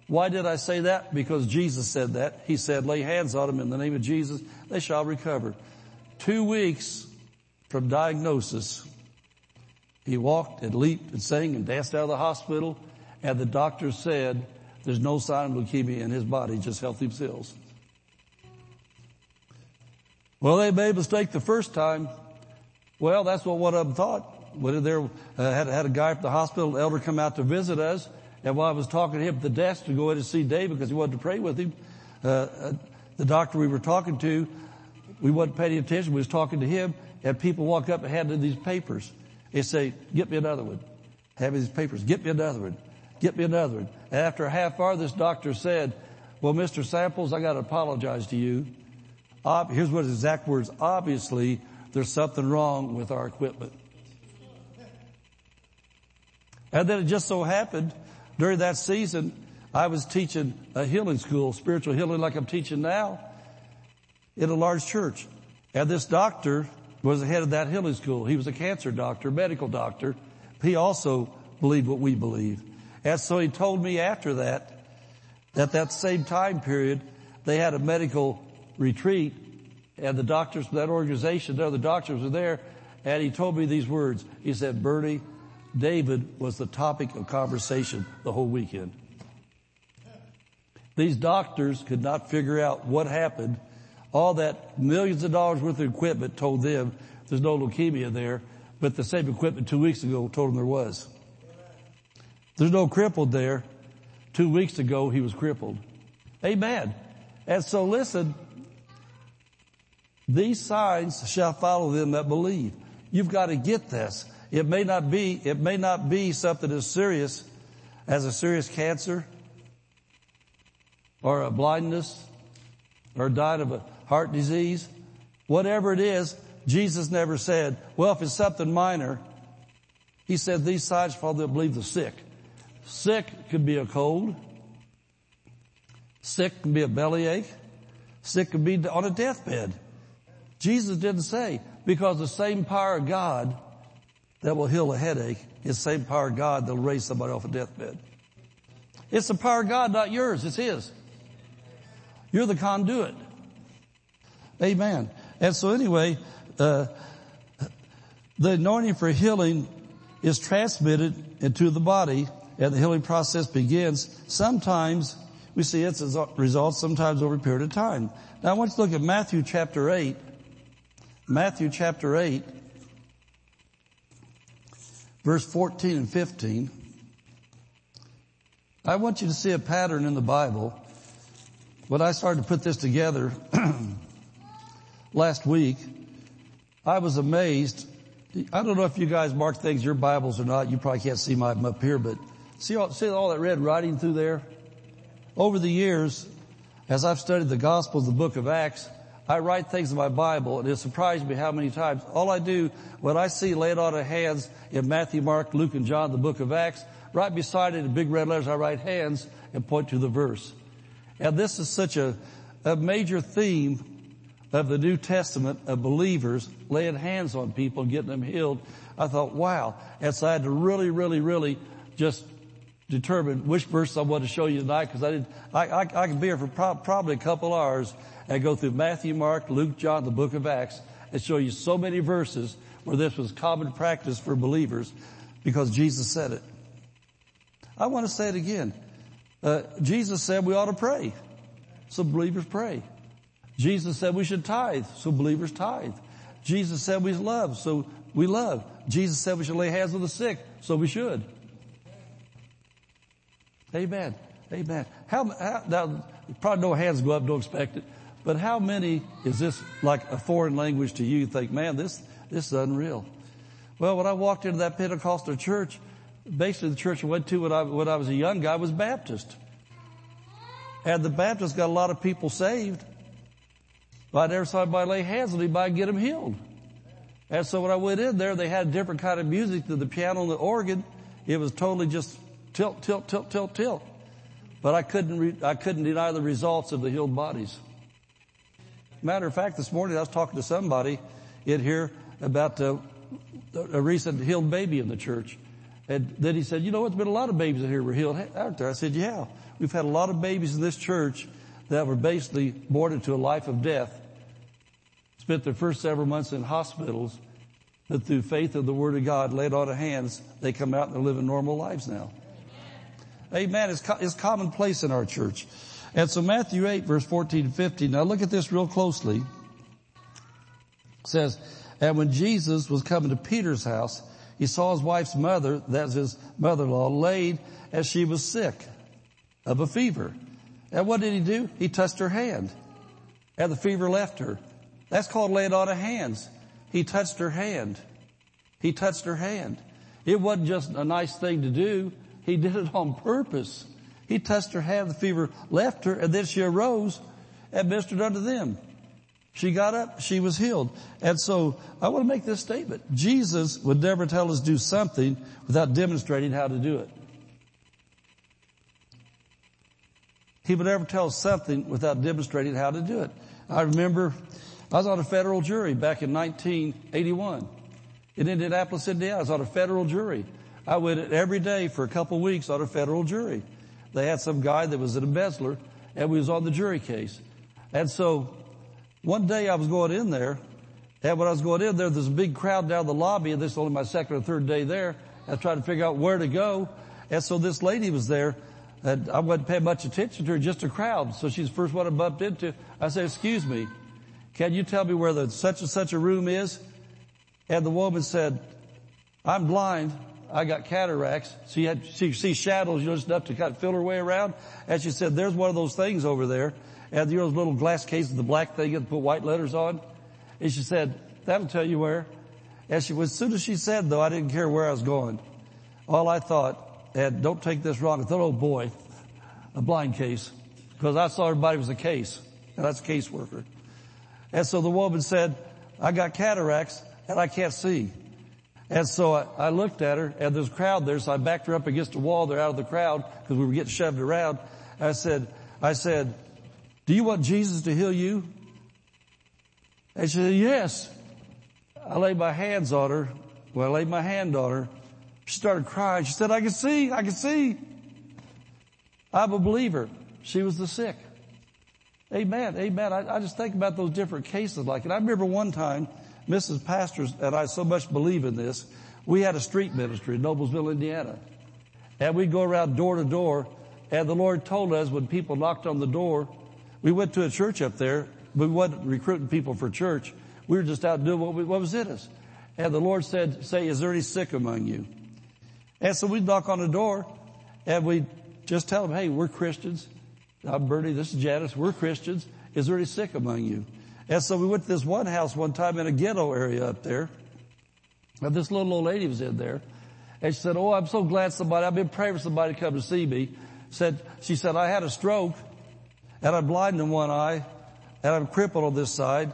F: Why did I say that? Because Jesus said that. He said, lay hands on them in the name of Jesus. They shall recover. Two weeks from diagnosis, he walked and leaped and sang and danced out of the hospital. And the doctor said, there's no sign of leukemia in his body, just healthy cells. Well, they made a mistake the first time. Well, that's what one of them thought. When they uh, had, had a guy from the hospital, elder come out to visit us, and while I was talking to him at the desk to go in and see Dave because he wanted to pray with him, uh, uh, the doctor we were talking to, we wasn't paying attention. We was talking to him, and people walk up and hand him these papers. They say, "Get me another one." Have these papers. Get me another one. Get me another one. And after a half hour, this doctor said, "Well, Mr. Samples, I got to apologize to you. Ob- here's what his exact words. Obviously, there's something wrong with our equipment." And then it just so happened during that season, I was teaching a healing school, spiritual healing like I'm teaching now, in a large church. And this doctor was the head of that healing school. He was a cancer doctor, medical doctor. He also believed what we believe. And so he told me after that, At that same time period, they had a medical retreat and the doctors from that organization, the other doctors were there and he told me these words. He said, Bernie, David was the topic of conversation the whole weekend. These doctors could not figure out what happened. All that millions of dollars worth of equipment told them there's no leukemia there, but the same equipment two weeks ago told them there was. There's no crippled there. Two weeks ago he was crippled. Amen. And so listen, these signs shall follow them that believe. You've got to get this. It may not be, it may not be something as serious as a serious cancer or a blindness or died of a heart disease. Whatever it is, Jesus never said, well, if it's something minor, he said these signs that believe the sick. Sick could be a cold. Sick can be a bellyache. Sick could be on a deathbed. Jesus didn't say, because the same power of God that will heal a headache is the same power of God that will raise somebody off a deathbed. It's the power of God, not yours. It's His. You're the conduit. Amen. And so anyway, uh, the anointing for healing is transmitted into the body and the healing process begins. Sometimes we see its results, sometimes over a period of time. Now I want you to look at Matthew chapter 8 Matthew chapter 8, verse 14 and 15. I want you to see a pattern in the Bible. When I started to put this together last week, I was amazed. I don't know if you guys mark things your Bibles or not. You probably can't see mine up here, but see all, see all that red writing through there? Over the years, as I've studied the Gospels, the book of Acts, I write things in my Bible and it surprised me how many times. All I do, when I see laid on of hands in Matthew, Mark, Luke, and John, the book of Acts, right beside it in big red letters, I write hands and point to the verse. And this is such a, a major theme of the New Testament of believers laying hands on people and getting them healed. I thought, wow. And so I had to really, really, really just determine which verse I want to show you tonight because I did I, I, I could be here for pro- probably a couple hours and go through Matthew, Mark, Luke, John, the book of Acts, and show you so many verses where this was common practice for believers because Jesus said it. I want to say it again. Uh, Jesus said we ought to pray. So believers pray. Jesus said we should tithe. So believers tithe. Jesus said we love. So we love. Jesus said we should lay hands on the sick. So we should. Amen. Amen. How, how now, probably no hands go up, don't expect it. But how many is this like a foreign language to you? Think, man, this, this is unreal. Well, when I walked into that Pentecostal church, basically the church I went to when I, when I was a young guy was Baptist. And the Baptists got a lot of people saved. But I never saw anybody lay hands on anybody and get them healed. And so when I went in there, they had a different kind of music than the piano and the organ. It was totally just tilt, tilt, tilt, tilt, tilt. But I couldn't, re- I couldn't deny the results of the healed bodies. Matter of fact, this morning I was talking to somebody in here about uh, a recent healed baby in the church. And then he said, you know, it's been a lot of babies in here were healed out there. I said, yeah, we've had a lot of babies in this church that were basically born into a life of death, spent their first several months in hospitals, but through faith of the Word of God laid on of hands, they come out and they're living normal lives now. Amen. It's, co- it's commonplace in our church. And so Matthew 8 verse 14 and 15, now look at this real closely. It says, and when Jesus was coming to Peter's house, he saw his wife's mother, that's his mother-in-law, laid as she was sick of a fever. And what did he do? He touched her hand. And the fever left her. That's called laying on of hands. He touched her hand. He touched her hand. It wasn't just a nice thing to do. He did it on purpose. He touched her hand, the fever left her, and then she arose and ministered unto them. She got up, she was healed. And so I want to make this statement. Jesus would never tell us do something without demonstrating how to do it. He would never tell us something without demonstrating how to do it. I remember I was on a federal jury back in 1981 in Indianapolis, Indiana. I was on a federal jury. I went every day for a couple of weeks on a federal jury. They had some guy that was an embezzler and we was on the jury case. And so one day I was going in there and when I was going in there, there's a big crowd down the lobby and this is only my second or third day there. I trying to figure out where to go. And so this lady was there and I wasn't paying much attention to her, just a crowd. So she's the first one I bumped into. I said, excuse me, can you tell me where the such and such a room is? And the woman said, I'm blind. I got cataracts. She had, she see shadows, you know, just enough to kind of feel her way around. And she said, there's one of those things over there. And you know, those little glass cases, the black thing you put white letters on. And she said, that'll tell you where. And she, was as soon as she said though, I didn't care where I was going. All I thought, and don't take this wrong, I thought, oh boy, a blind case. Because I saw everybody was a case. And that's a caseworker. And so the woman said, I got cataracts and I can't see. And so I, I, looked at her and there's a crowd there, so I backed her up against a wall there out of the crowd because we were getting shoved around. I said, I said, do you want Jesus to heal you? And she said, yes. I laid my hands on her. Well, I laid my hand on her. She started crying. She said, I can see, I can see. I'm a believer. She was the sick. Amen, amen. I, I just think about those different cases like it. I remember one time, Mrs. Pastors and I so much believe in this, we had a street ministry in Noblesville, Indiana. And we'd go around door to door, and the Lord told us when people knocked on the door, we went to a church up there, but we wasn't recruiting people for church. We were just out doing what, we, what was in us. And the Lord said, say, is there any sick among you? And so we'd knock on the door, and we'd just tell them, hey, we're Christians. I'm Bernie, this is Janice, we're Christians. Is there any sick among you? And so we went to this one house one time in a ghetto area up there. And this little old lady was in there. And she said, oh, I'm so glad somebody, I've been praying for somebody to come to see me. Said, she said, I had a stroke and I'm blind in one eye and I'm crippled on this side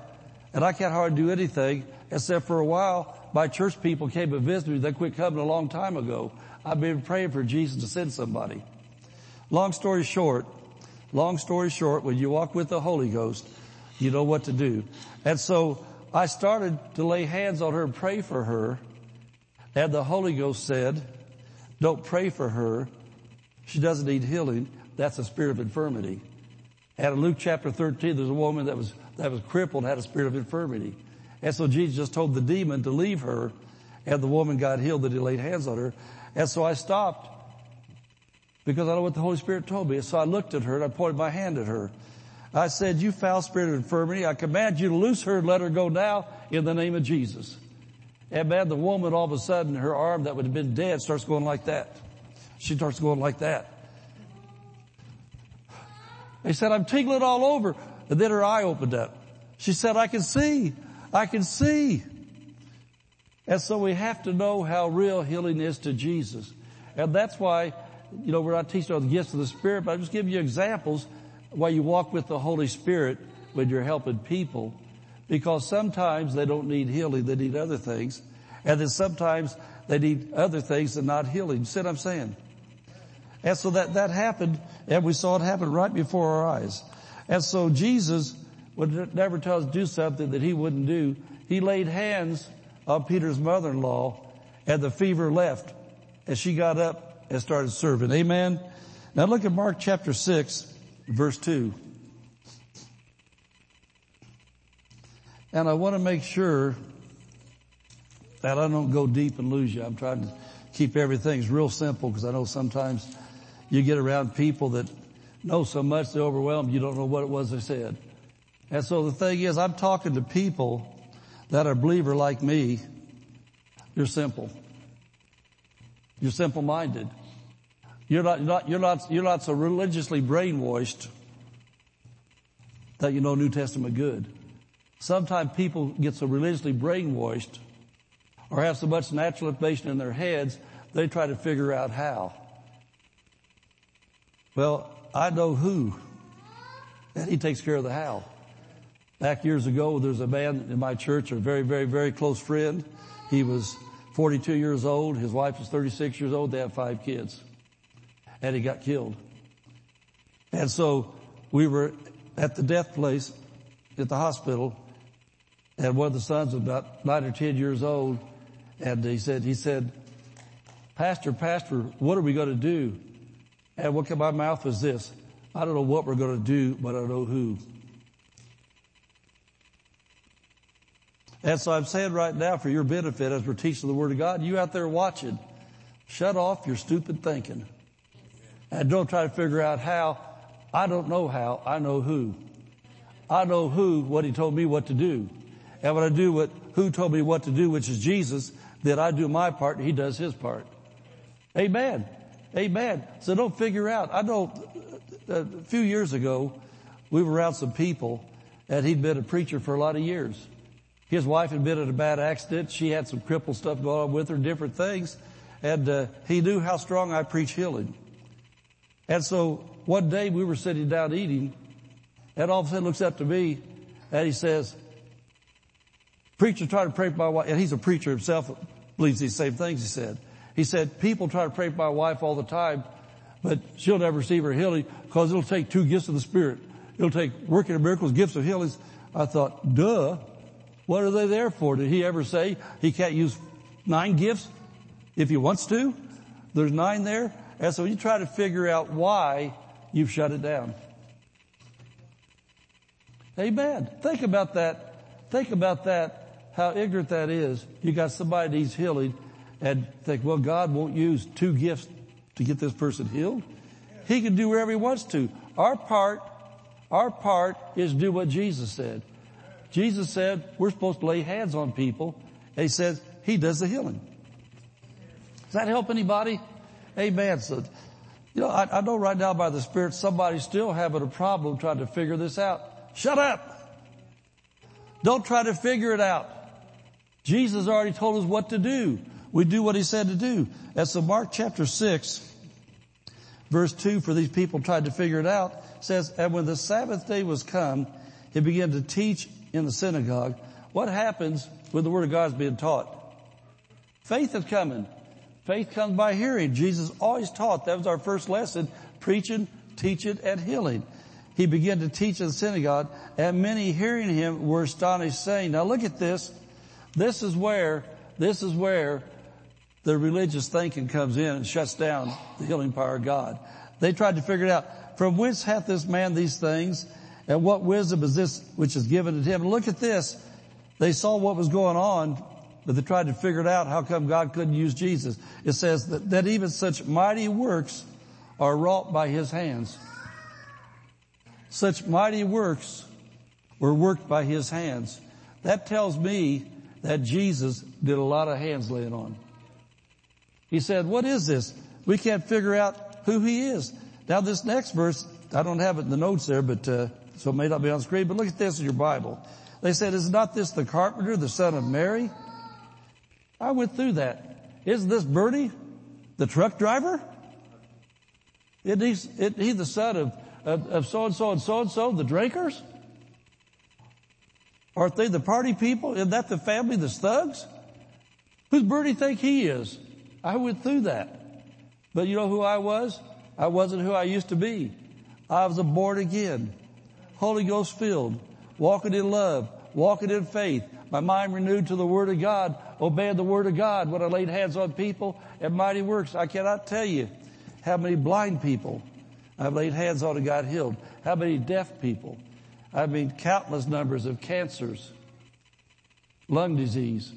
F: and I can't hardly do anything except for a while my church people came and visited me. They quit coming a long time ago. I've been praying for Jesus to send somebody. Long story short, long story short, when you walk with the Holy Ghost, you know what to do. And so I started to lay hands on her and pray for her. And the Holy Ghost said, don't pray for her. She doesn't need healing. That's a spirit of infirmity. And in Luke chapter 13, there's a woman that was, that was crippled, had a spirit of infirmity. And so Jesus just told the demon to leave her and the woman got healed that he laid hands on her. And so I stopped because I know what the Holy Spirit told me. So I looked at her and I pointed my hand at her. I said, you foul spirit of infirmity, I command you to loose her and let her go now in the name of Jesus. And man, the woman all of a sudden, her arm that would have been dead starts going like that. She starts going like that. They said, I'm tingling all over. And then her eye opened up. She said, I can see. I can see. And so we have to know how real healing is to Jesus. And that's why you know, we're not teaching on the gifts of the Spirit, but I'm just giving you examples why you walk with the Holy Spirit when you're helping people. Because sometimes they don't need healing, they need other things. And then sometimes they need other things and not healing. You see what I'm saying? And so that, that happened, and we saw it happen right before our eyes. And so Jesus would never tell us to do something that he wouldn't do. He laid hands on Peter's mother-in-law, and the fever left. And she got up and started serving. Amen. Now look at Mark chapter 6 verse 2. And I want to make sure that I don't go deep and lose you. I'm trying to keep everything real simple because I know sometimes you get around people that know so much they're overwhelmed you don't know what it was they said. And so the thing is I'm talking to people that are believer like me. You're simple. You're simple minded. You're not, you're not, you're not, you're not so religiously brainwashed that you know New Testament good. Sometimes people get so religiously brainwashed or have so much natural information in their heads, they try to figure out how. Well, I know who, and he takes care of the how. Back years ago, there's a man in my church, a very, very, very close friend. He was 42 years old. His wife was 36 years old. They have five kids and he got killed. And so we were at the death place at the hospital and one of the sons was about nine or ten years old and he said, he said, Pastor, Pastor, what are we going to do? And what came out of my mouth was this. I don't know what we're going to do, but I know who. And so I'm saying right now for your benefit as we're teaching the Word of God, you out there watching, shut off your stupid thinking. And don't try to figure out how. I don't know how. I know who. I know who, what He told me what to do. And when I do what, who told me what to do, which is Jesus, then I do my part and He does His part. Amen. Amen. So don't figure out. I know a few years ago, we were around some people and he'd been a preacher for a lot of years. His wife had been in a bad accident. She had some crippled stuff going on with her, different things. And uh, he knew how strong I preach healing. And so one day we were sitting down eating, and all of a sudden looks up to me, and he says, "Preacher try to pray for my wife." And he's a preacher himself, believes these same things. He said, "He said people try to pray for my wife all the time, but she'll never receive her healing because it'll take two gifts of the Spirit. It'll take working of miracles, gifts of healings." I thought, "Duh." What are they there for? Did he ever say he can't use nine gifts if he wants to? There's nine there. And so you try to figure out why you've shut it down. Amen. Think about that. Think about that, how ignorant that is. You got somebody needs healing and think, well, God won't use two gifts to get this person healed. He can do whatever he wants to. Our part, our part is do what Jesus said. Jesus said we're supposed to lay hands on people. And he says he does the healing. Does that help anybody? Amen. So, you know, I, I know right now by the Spirit somebody's still having a problem trying to figure this out. Shut up. Don't try to figure it out. Jesus already told us what to do. We do what he said to do. That's so Mark chapter 6, verse 2 for these people tried to figure it out says, and when the Sabbath day was come, he began to teach in the synagogue. What happens when the word of God is being taught? Faith is coming. Faith comes by hearing. Jesus always taught. That was our first lesson. Preaching, teaching, and healing. He began to teach in the synagogue and many hearing him were astonished saying, now look at this. This is where, this is where the religious thinking comes in and shuts down the healing power of God. They tried to figure it out. From whence hath this man these things? And what wisdom is this which is given to him? look at this. They saw what was going on, but they tried to figure it out. How come God couldn't use Jesus? It says that, that even such mighty works are wrought by his hands. Such mighty works were worked by his hands. That tells me that Jesus did a lot of hands laying on. He said, what is this? We can't figure out who he is. Now this next verse, I don't have it in the notes there, but, uh, so it may not be on screen, but look at this in your Bible. They said, is not this the carpenter, the son of Mary? I went through that. Isn't this Bertie, the truck driver? Isn't he, the son of, of, of so-and-so and so-and-so, the drinkers? Aren't they the party people? Isn't that the family, the thugs? Who's Bertie think he is? I went through that. But you know who I was? I wasn't who I used to be. I was a born again. Holy Ghost filled, walking in love, walking in faith, my mind renewed to the Word of God, obeying the Word of God when I laid hands on people and mighty works. I cannot tell you how many blind people I've laid hands on and got healed. How many deaf people. I mean, countless numbers of cancers, lung disease,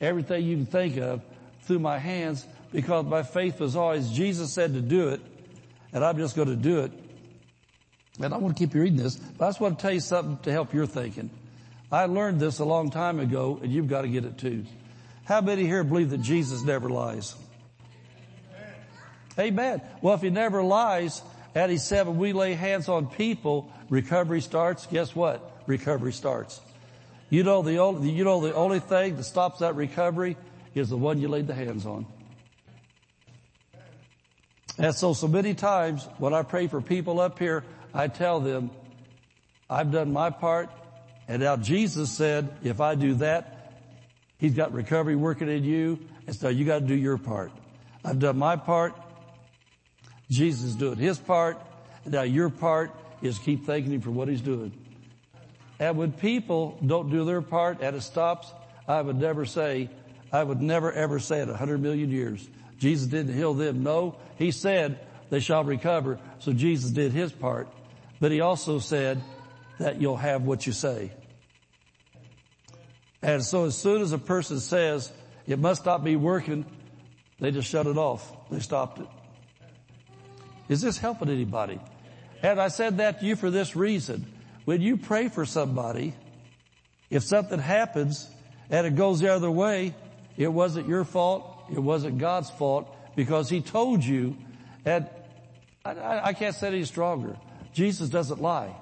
F: everything you can think of through my hands because my faith was always, Jesus said to do it and I'm just going to do it and I want to keep you reading this, but I just want to tell you something to help your thinking. I learned this a long time ago, and you've got to get it too. How many here believe that Jesus never lies? Amen. Well, if he never lies, at said when we lay hands on people, recovery starts. Guess what? Recovery starts. You know the only, you know the only thing that stops that recovery is the one you laid the hands on. And so, so many times when I pray for people up here, I tell them, I've done my part, and now Jesus said, if I do that, He's got recovery working in you, and so you gotta do your part. I've done my part, Jesus is doing His part, now your part is keep thanking Him for what He's doing. And when people don't do their part and it stops, I would never say, I would never ever say it a hundred million years. Jesus didn't heal them. No, He said, they shall recover. So Jesus did his part, but he also said that you'll have what you say. And so as soon as a person says it must not be working, they just shut it off. They stopped it. Is this helping anybody? And I said that to you for this reason. When you pray for somebody, if something happens and it goes the other way, it wasn't your fault. It wasn't God's fault because He told you. And I, I can't say any stronger. Jesus doesn't lie.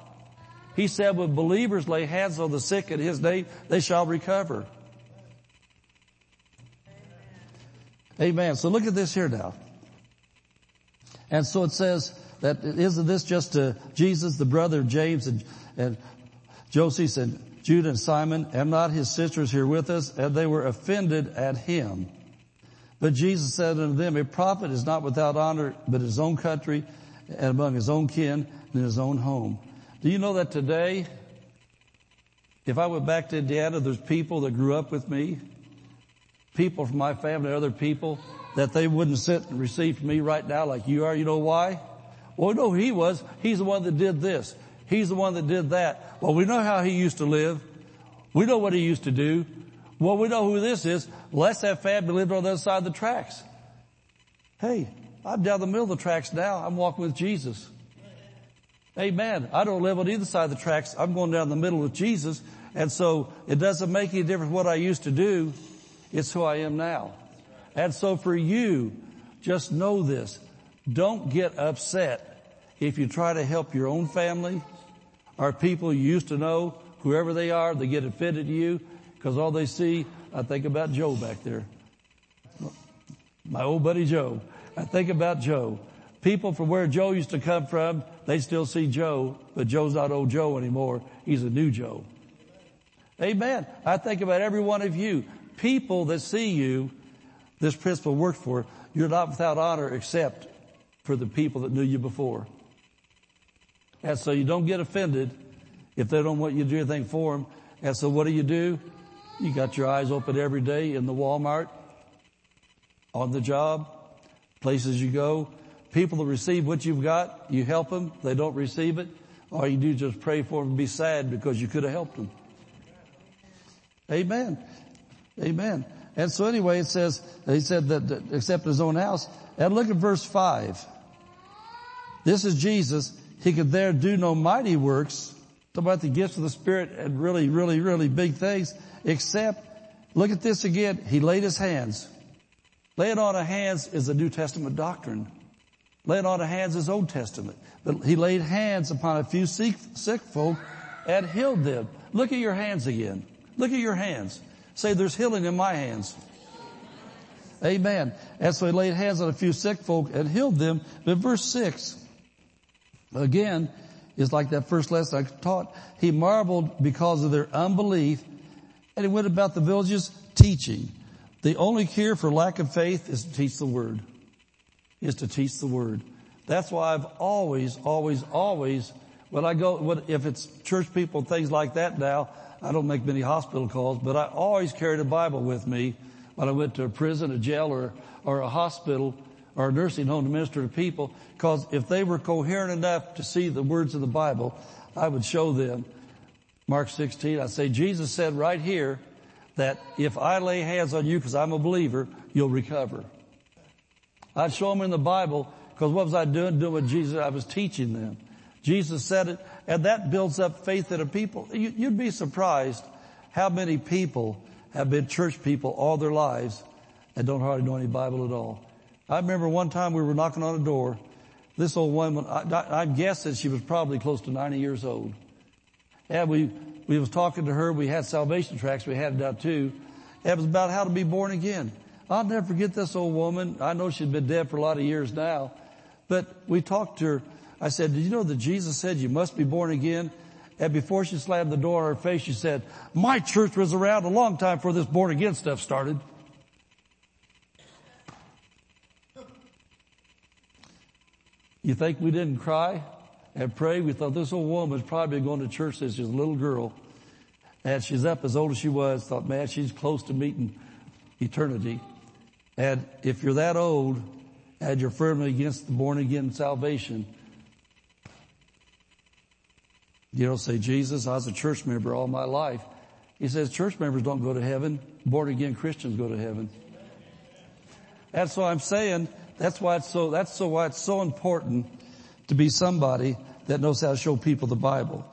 F: He said when believers lay hands on the sick in His name, they shall recover. Amen. So look at this here now. And so it says that isn't this just uh, Jesus, the brother of James and, and Joseph and Judah and Simon, and not his sisters here with us? And they were offended at him. But Jesus said unto them, a prophet is not without honor, but in his own country and among his own kin and in his own home. Do you know that today, if I went back to Indiana, there's people that grew up with me, people from my family, other people, that they wouldn't sit and receive from me right now like you are. You know why? Well, no, he was. He's the one that did this. He's the one that did that. Well, we know how he used to live. We know what he used to do. Well, we know who this is. Let's have family lived on the other side of the tracks. Hey, I'm down the middle of the tracks now. I'm walking with Jesus. Amen. I don't live on either side of the tracks. I'm going down the middle with Jesus. And so it doesn't make any difference what I used to do. It's who I am now. And so for you, just know this. Don't get upset if you try to help your own family or people you used to know, whoever they are, they get offended to you because all they see, I think about Joe back there. My old buddy Joe. I think about Joe. People from where Joe used to come from, they still see Joe, but Joe's not old Joe anymore. He's a new Joe. Amen. I think about every one of you. People that see you this principle works for. You're not without honor except for the people that knew you before. And so you don't get offended if they don't want you to do anything for them. And so what do you do? You got your eyes open every day in the Walmart, on the job, places you go. People that receive what you've got, you help them. They don't receive it. All you do is just pray for them and be sad because you could have helped them. Amen. Amen. And so anyway, it says, he said that, except his own house. And look at verse five. This is Jesus. He could there do no mighty works. Talk about the gifts of the Spirit and really, really, really big things. Except, look at this again. He laid his hands. Laying on of hands is a New Testament doctrine. Laying on of hands is Old Testament. But he laid hands upon a few sick, sick folk and healed them. Look at your hands again. Look at your hands. Say, there's healing in my hands. Amen. And so he laid hands on a few sick folk and healed them. But verse six, again, is like that first lesson I taught. He marveled because of their unbelief and he went about the villages teaching. The only cure for lack of faith is to teach the word. Is to teach the word. That's why I've always, always, always, when I go, if it's church people, things like that now, I don't make many hospital calls, but I always carried a Bible with me when I went to a prison, a jail, or, or a hospital, or a nursing home to minister to people, because if they were coherent enough to see the words of the Bible, I would show them. Mark 16, I say, Jesus said right here that if I lay hands on you because I'm a believer, you'll recover. I'd show them in the Bible because what was I doing? Doing what Jesus, I was teaching them. Jesus said it, and that builds up faith in a people. You'd be surprised how many people have been church people all their lives and don't hardly know any Bible at all. I remember one time we were knocking on a door. This old woman, I, am guessing she was probably close to 90 years old. And we, we was talking to her. We had salvation tracks. We had it out too. It was about how to be born again. I'll never forget this old woman. I know she'd been dead for a lot of years now, but we talked to her I said, did you know that Jesus said you must be born again? And before she slammed the door on her face, she said, my church was around a long time before this born again stuff started. You think we didn't cry and pray? We thought this old woman was probably going to church since she was a little girl. And she's up as old as she was. Thought, man, she's close to meeting eternity. And if you're that old and you're firmly against the born again salvation, you don't say, Jesus, I was a church member all my life. He says church members don't go to heaven. Born again Christians go to heaven. That's why I'm saying that's why it's so, that's so why it's so important to be somebody that knows how to show people the Bible.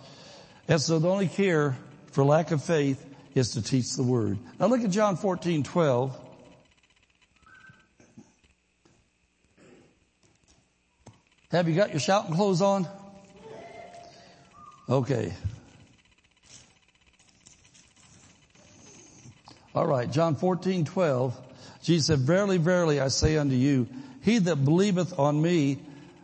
F: And so the only cure for lack of faith is to teach the word. Now look at John 14, 12. Have you got your shouting clothes on? Okay. All right, John 14, 12. Jesus said, Verily, verily, I say unto you, he that believeth on me,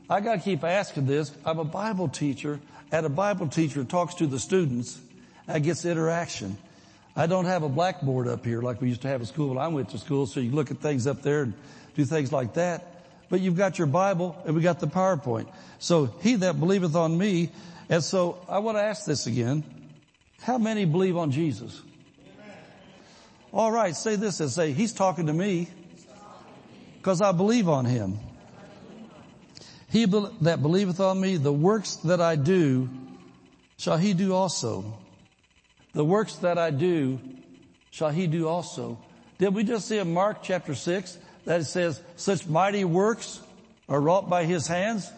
F: I gotta keep asking this. I'm a Bible teacher, and a Bible teacher talks to the students, and gets interaction. I don't have a blackboard up here like we used to have at school when I went to school, so you look at things up there and do things like that. But you've got your Bible and we got the PowerPoint. So he that believeth on me, and so I want to ask this again. How many believe on Jesus? All right, say this and say, He's talking to me because I believe on Him. He that believeth on me, the works that I do, shall he do also. The works that I do, shall he do also. Did we just see in Mark chapter 6 that it says, such mighty works are wrought by his hands?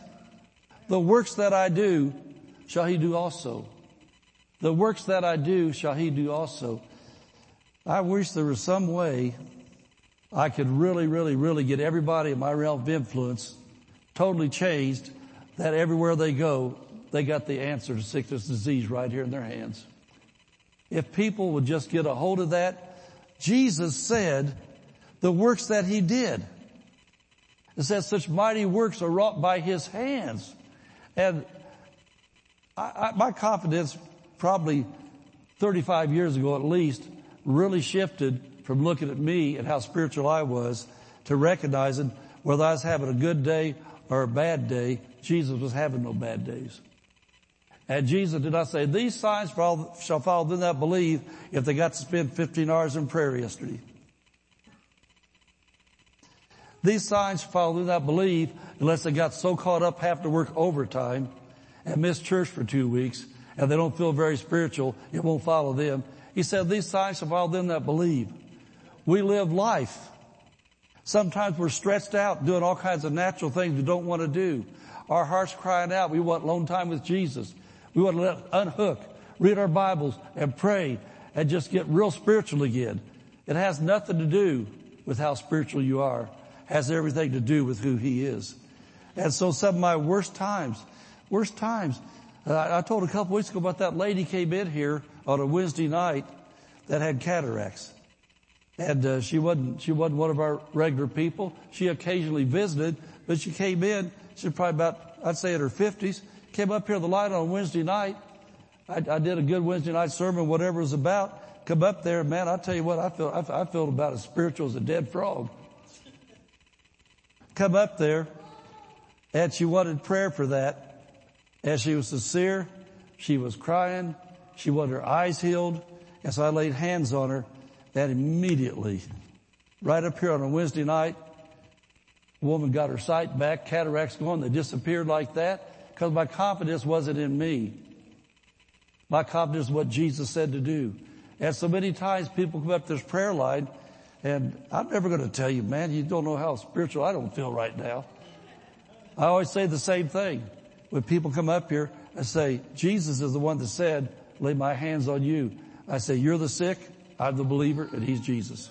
F: The works that I do, shall he do also. The works that I do shall he do also. I wish there was some way I could really, really, really get everybody in my realm of influence totally changed that everywhere they go, they got the answer to sickness disease right here in their hands. If people would just get a hold of that, Jesus said the works that he did. It says such mighty works are wrought by his hands. And I, I, my confidence probably 35 years ago at least really shifted from looking at me and how spiritual I was to recognizing whether I was having a good day or a bad day, Jesus was having no bad days. And Jesus did not say, these signs shall follow them that believe if they got to spend 15 hours in prayer yesterday. These signs follow them that believe unless they got so caught up have to work overtime and miss church for two weeks and they don't feel very spiritual, it won't follow them. He said, these signs shall follow them that believe. We live life. Sometimes we're stretched out doing all kinds of natural things we don't want to do. Our hearts crying out. We want alone time with Jesus. We want to let unhook, read our Bibles and pray and just get real spiritual again. It has nothing to do with how spiritual you are. Has everything to do with who He is. And so some of my worst times, worst times, uh, I told a couple weeks ago about that lady came in here on a Wednesday night that had cataracts. And uh, she wasn't she wasn't one of our regular people. She occasionally visited, but she came in. She's probably about I'd say in her fifties. Came up here the light on Wednesday night. I, I, did a good Wednesday night sermon, whatever it was about. Come up there, man. I tell you what, I feel I, I felt about as spiritual as a dead frog. Come up there, and she wanted prayer for that. And she was sincere. She was crying. She wanted her eyes healed. And so I laid hands on her that immediately, right up here on a Wednesday night, woman got her sight back, cataracts gone, they disappeared like that because my confidence wasn't in me. My confidence is what Jesus said to do. And so many times people come up this prayer line and I'm never going to tell you, man, you don't know how spiritual I don't feel right now. I always say the same thing. When people come up here and say, Jesus is the one that said, lay my hands on you. I say, you're the sick. I'm the believer and he's Jesus.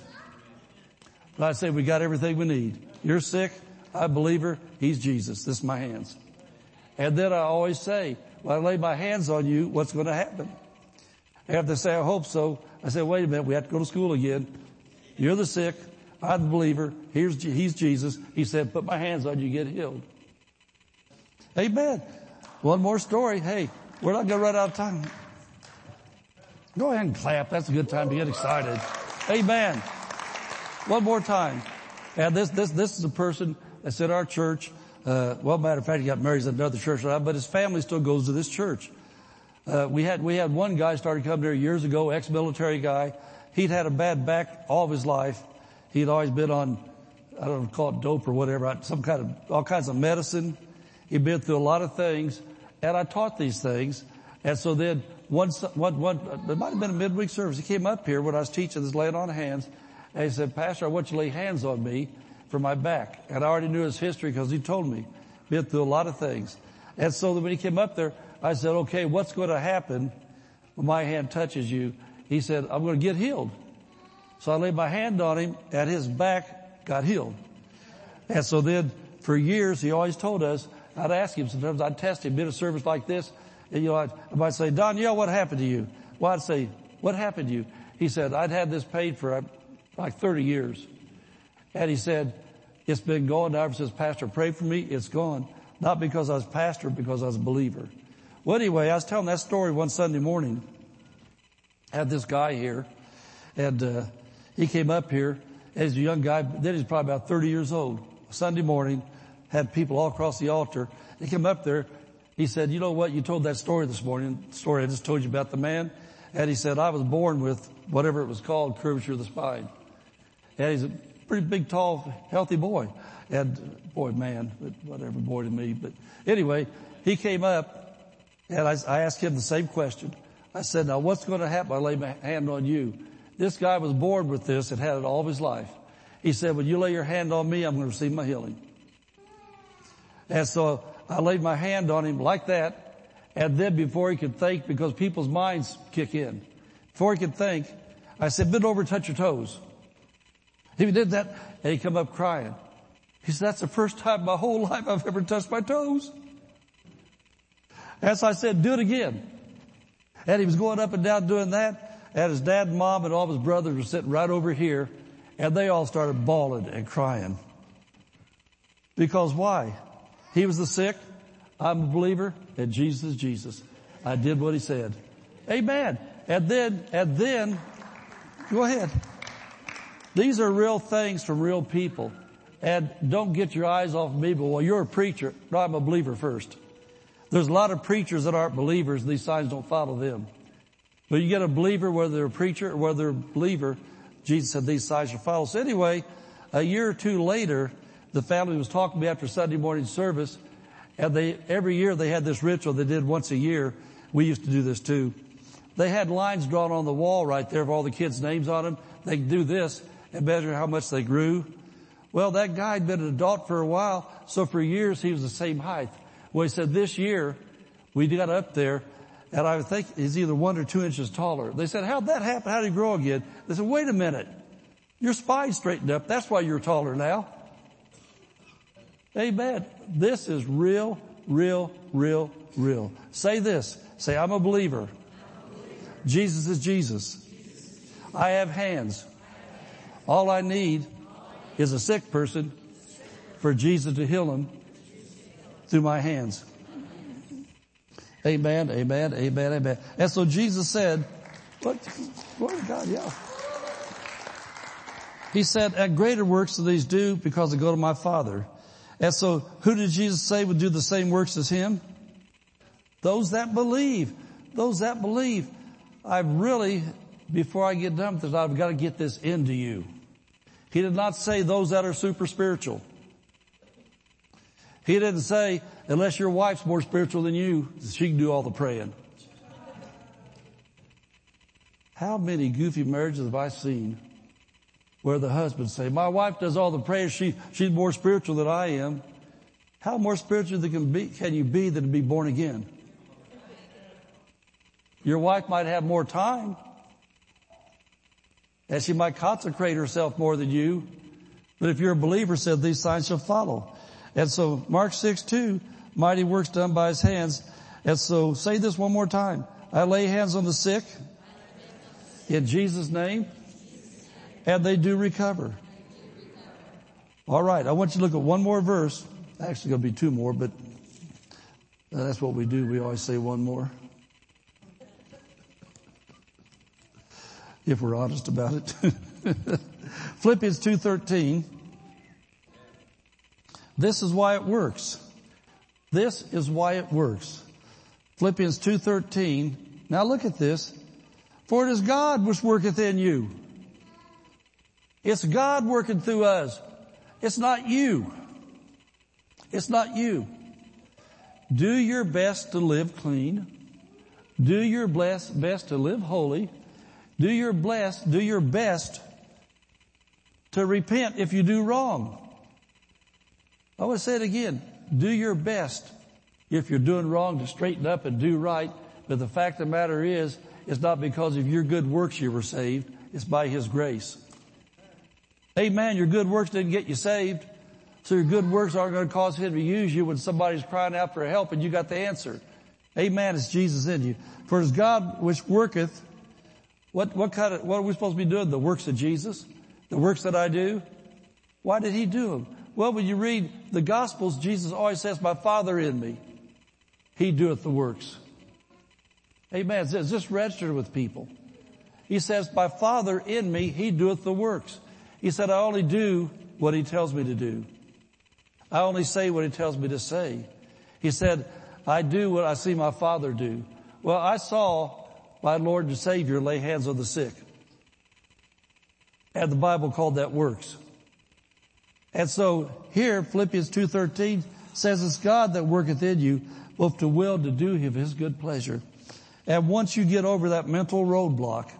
F: But I say we got everything we need. You're sick. A believer. He's Jesus. This is my hands. And then I always say, when I lay my hands on you, what's going to happen? They say, I hope so, I say, wait a minute, we have to go to school again. You're the sick. I'm the believer. Here's, he's Jesus. He said, put my hands on you, get healed. Amen. One more story. Hey, we're not going to run out of time. Go ahead and clap. That's a good time to get excited. Amen. One more time. And this, this, this is a person that's in our church. Uh, well, matter of fact, he got married at another church, but his family still goes to this church. Uh, we had, we had one guy started coming here years ago, ex-military guy. He'd had a bad back all of his life. He'd always been on I don't know, call it dope or whatever, some kind of, all kinds of medicine. He'd been through a lot of things and I taught these things. And so then one, one, one, it might have been a midweek service. He came up here when I was teaching this laying on hands and he said, Pastor, I want you to lay hands on me for my back. And I already knew his history because he told me. Been through a lot of things. And so when he came up there, I said, okay, what's going to happen when my hand touches you? He said, I'm going to get healed. So I laid my hand on him and his back got healed. And so then for years, he always told us, I'd ask him sometimes, I'd test him, in a service like this, and you know, I'd, I might say, Danielle, what happened to you? Well, I'd say, what happened to you? He said, I'd had this paid for uh, like 30 years. And he said, it's been going ever since pastor prayed for me. It's gone. Not because I was pastor, because I was a believer. Well, anyway, I was telling that story one Sunday morning. Had this guy here and, uh, he came up here as a young guy. Then he's probably about 30 years old. Sunday morning, had people all across the altar. He came up there. He said, you know what? You told that story this morning, story I just told you about the man. And he said, I was born with whatever it was called, curvature of the spine. And he's a pretty big, tall, healthy boy. And boy, man, but whatever, boy to me. But anyway, he came up and I, I asked him the same question. I said, now what's going to happen? I lay my hand on you. This guy was born with this and had it all his life. He said, when you lay your hand on me, I'm going to receive my healing. And so I laid my hand on him like that. And then before he could think, because people's minds kick in, before he could think, I said, bend over touch your toes. He did that and he come up crying. He said, that's the first time in my whole life I've ever touched my toes. As I said, do it again. And he was going up and down doing that. And his dad and mom and all his brothers were sitting right over here and they all started bawling and crying. Because why? He was the sick. I'm a believer and Jesus is Jesus. I did what he said. Amen. And then, and then, go ahead. These are real things from real people. And don't get your eyes off me, but well, you're a preacher. No, I'm a believer first. There's a lot of preachers that aren't believers these signs don't follow them. But you get a believer, whether they're a preacher or whether they're a believer, Jesus said these signs shall follow. So anyway, a year or two later, the family was talking to me after Sunday morning service, and they, every year they had this ritual they did once a year. We used to do this too. They had lines drawn on the wall right there of all the kids' names on them. They could do this and measure how much they grew. Well, that guy had been an adult for a while, so for years he was the same height. Well, he said this year we got up there and I think he's either one or two inches taller. They said, how'd that happen? How did he grow again? They said, wait a minute. Your spine straightened up. That's why you're taller now. Amen. This is real, real, real, real. Say this. Say, I'm a believer. Jesus is Jesus. I have hands. All I need is a sick person for Jesus to heal him through my hands. Amen, amen, amen, amen. And so Jesus said, what, glory to God, yeah. He said, and greater works do these do because they go to my Father. And so who did Jesus say would do the same works as him? Those that believe. Those that believe. I really, before I get done with this, I've got to get this into you. He did not say those that are super spiritual. He didn't say, unless your wife's more spiritual than you, she can do all the praying. How many goofy marriages have I seen where the husband say, my wife does all the prayers, she, she's more spiritual than I am. How more spiritual can, be, can you be than to be born again? Your wife might have more time and she might consecrate herself more than you. But if you're a believer, said these signs shall follow. And so Mark 6, 2, mighty works done by his hands. And so say this one more time. I lay hands on the sick in Jesus name and they do recover. All right, I want you to look at one more verse. Actually, going to be two more, but that's what we do. We always say one more. If we're honest about it. Philippians 2.13. This is why it works. This is why it works. Philippians 2.13. Now look at this. For it is God which worketh in you it's God working through us. It's not you. It's not you. Do your best to live clean. Do your best, best to live holy. Do your blessed, do your best to repent if you do wrong. I to say it again. Do your best if you're doing wrong to straighten up and do right. But the fact of the matter is, it's not because of your good works you were saved. It's by His grace. Amen. Your good works didn't get you saved. So your good works aren't going to cause Him to use you when somebody's crying out for help and you got the answer. Amen. It's Jesus in you. For as God which worketh, what, what kind of, what are we supposed to be doing? The works of Jesus? The works that I do? Why did He do them? Well, when you read the Gospels, Jesus always says, my Father in me. He doeth the works. Amen. It's just registered with people. He says, my Father in me, He doeth the works. He said, I only do what He tells me to do. I only say what He tells me to say. He said, I do what I see my Father do. Well, I saw my Lord and Savior lay hands on the sick. And the Bible called that works. And so here, Philippians 2.13 says it's God that worketh in you both to will to do of his good pleasure. And once you get over that mental roadblock,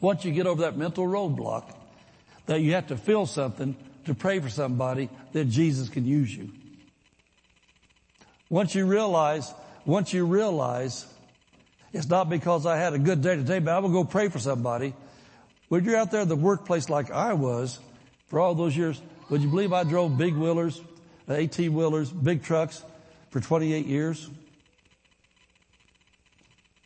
F: once you get over that mental roadblock, that you have to feel something to pray for somebody, that Jesus can use you. Once you realize, once you realize, it's not because I had a good day today, but I'm gonna go pray for somebody. When you're out there in the workplace like I was for all those years, would you believe I drove big wheelers, uh, 18 wheelers, big trucks for 28 years?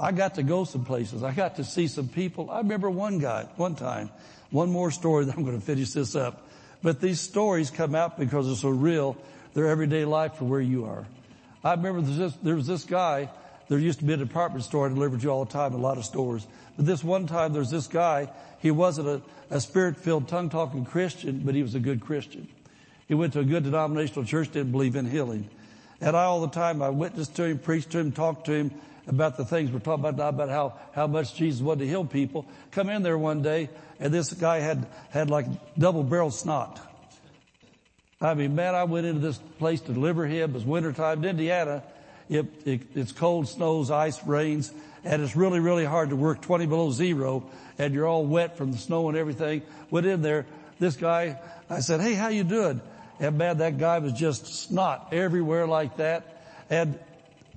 F: I got to go some places. I got to see some people. I remember one guy, one time, one more story that I'm going to finish this up. But these stories come out because they're so real. They're everyday life for where you are. I remember this, there was this guy, there used to be a department store I delivered to all the time, a lot of stores. But this one time there's this guy, he wasn't a, a spirit-filled, tongue-talking Christian, but he was a good Christian. He went to a good denominational church, didn't believe in healing. And I all the time, I witnessed to him, preached to him, talked to him, about the things we're talking about now, about how, how much Jesus wanted to heal people. Come in there one day and this guy had, had like double barrel snot. I mean, man, I went into this place to deliver him. It was wintertime in Indiana. It, it, it's cold, snows, ice, rains, and it's really, really hard to work 20 below zero and you're all wet from the snow and everything. Went in there. This guy, I said, hey, how you doing? And man, that guy was just snot everywhere like that. And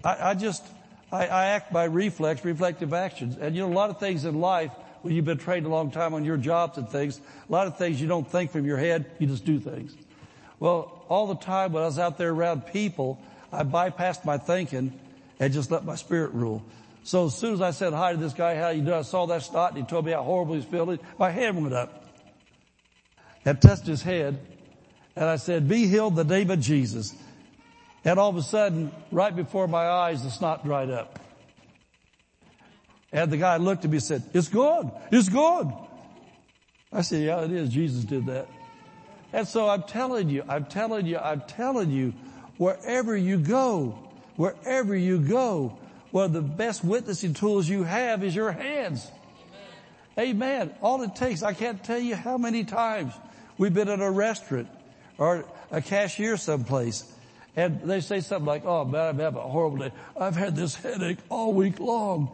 F: I, I just, I, I act by reflex, reflective actions. And you know, a lot of things in life, when you've been trained a long time on your jobs and things, a lot of things you don't think from your head, you just do things. Well, all the time when I was out there around people, I bypassed my thinking and just let my spirit rule. So as soon as I said hi to this guy, how you doing? I saw that snot and he told me how horrible he's feeling. My hand went up and touched his head. And I said, be healed the name of Jesus. And all of a sudden, right before my eyes, the snot dried up. And the guy looked at me and said, it's gone. It's gone. I said, yeah, it is. Jesus did that. And so I'm telling you, I'm telling you, I'm telling you, wherever you go, wherever you go, one of the best witnessing tools you have is your hands. Amen. Amen. All it takes, I can't tell you how many times we've been at a restaurant or a cashier someplace and they say something like, oh man, I'm having a horrible day. I've had this headache all week long.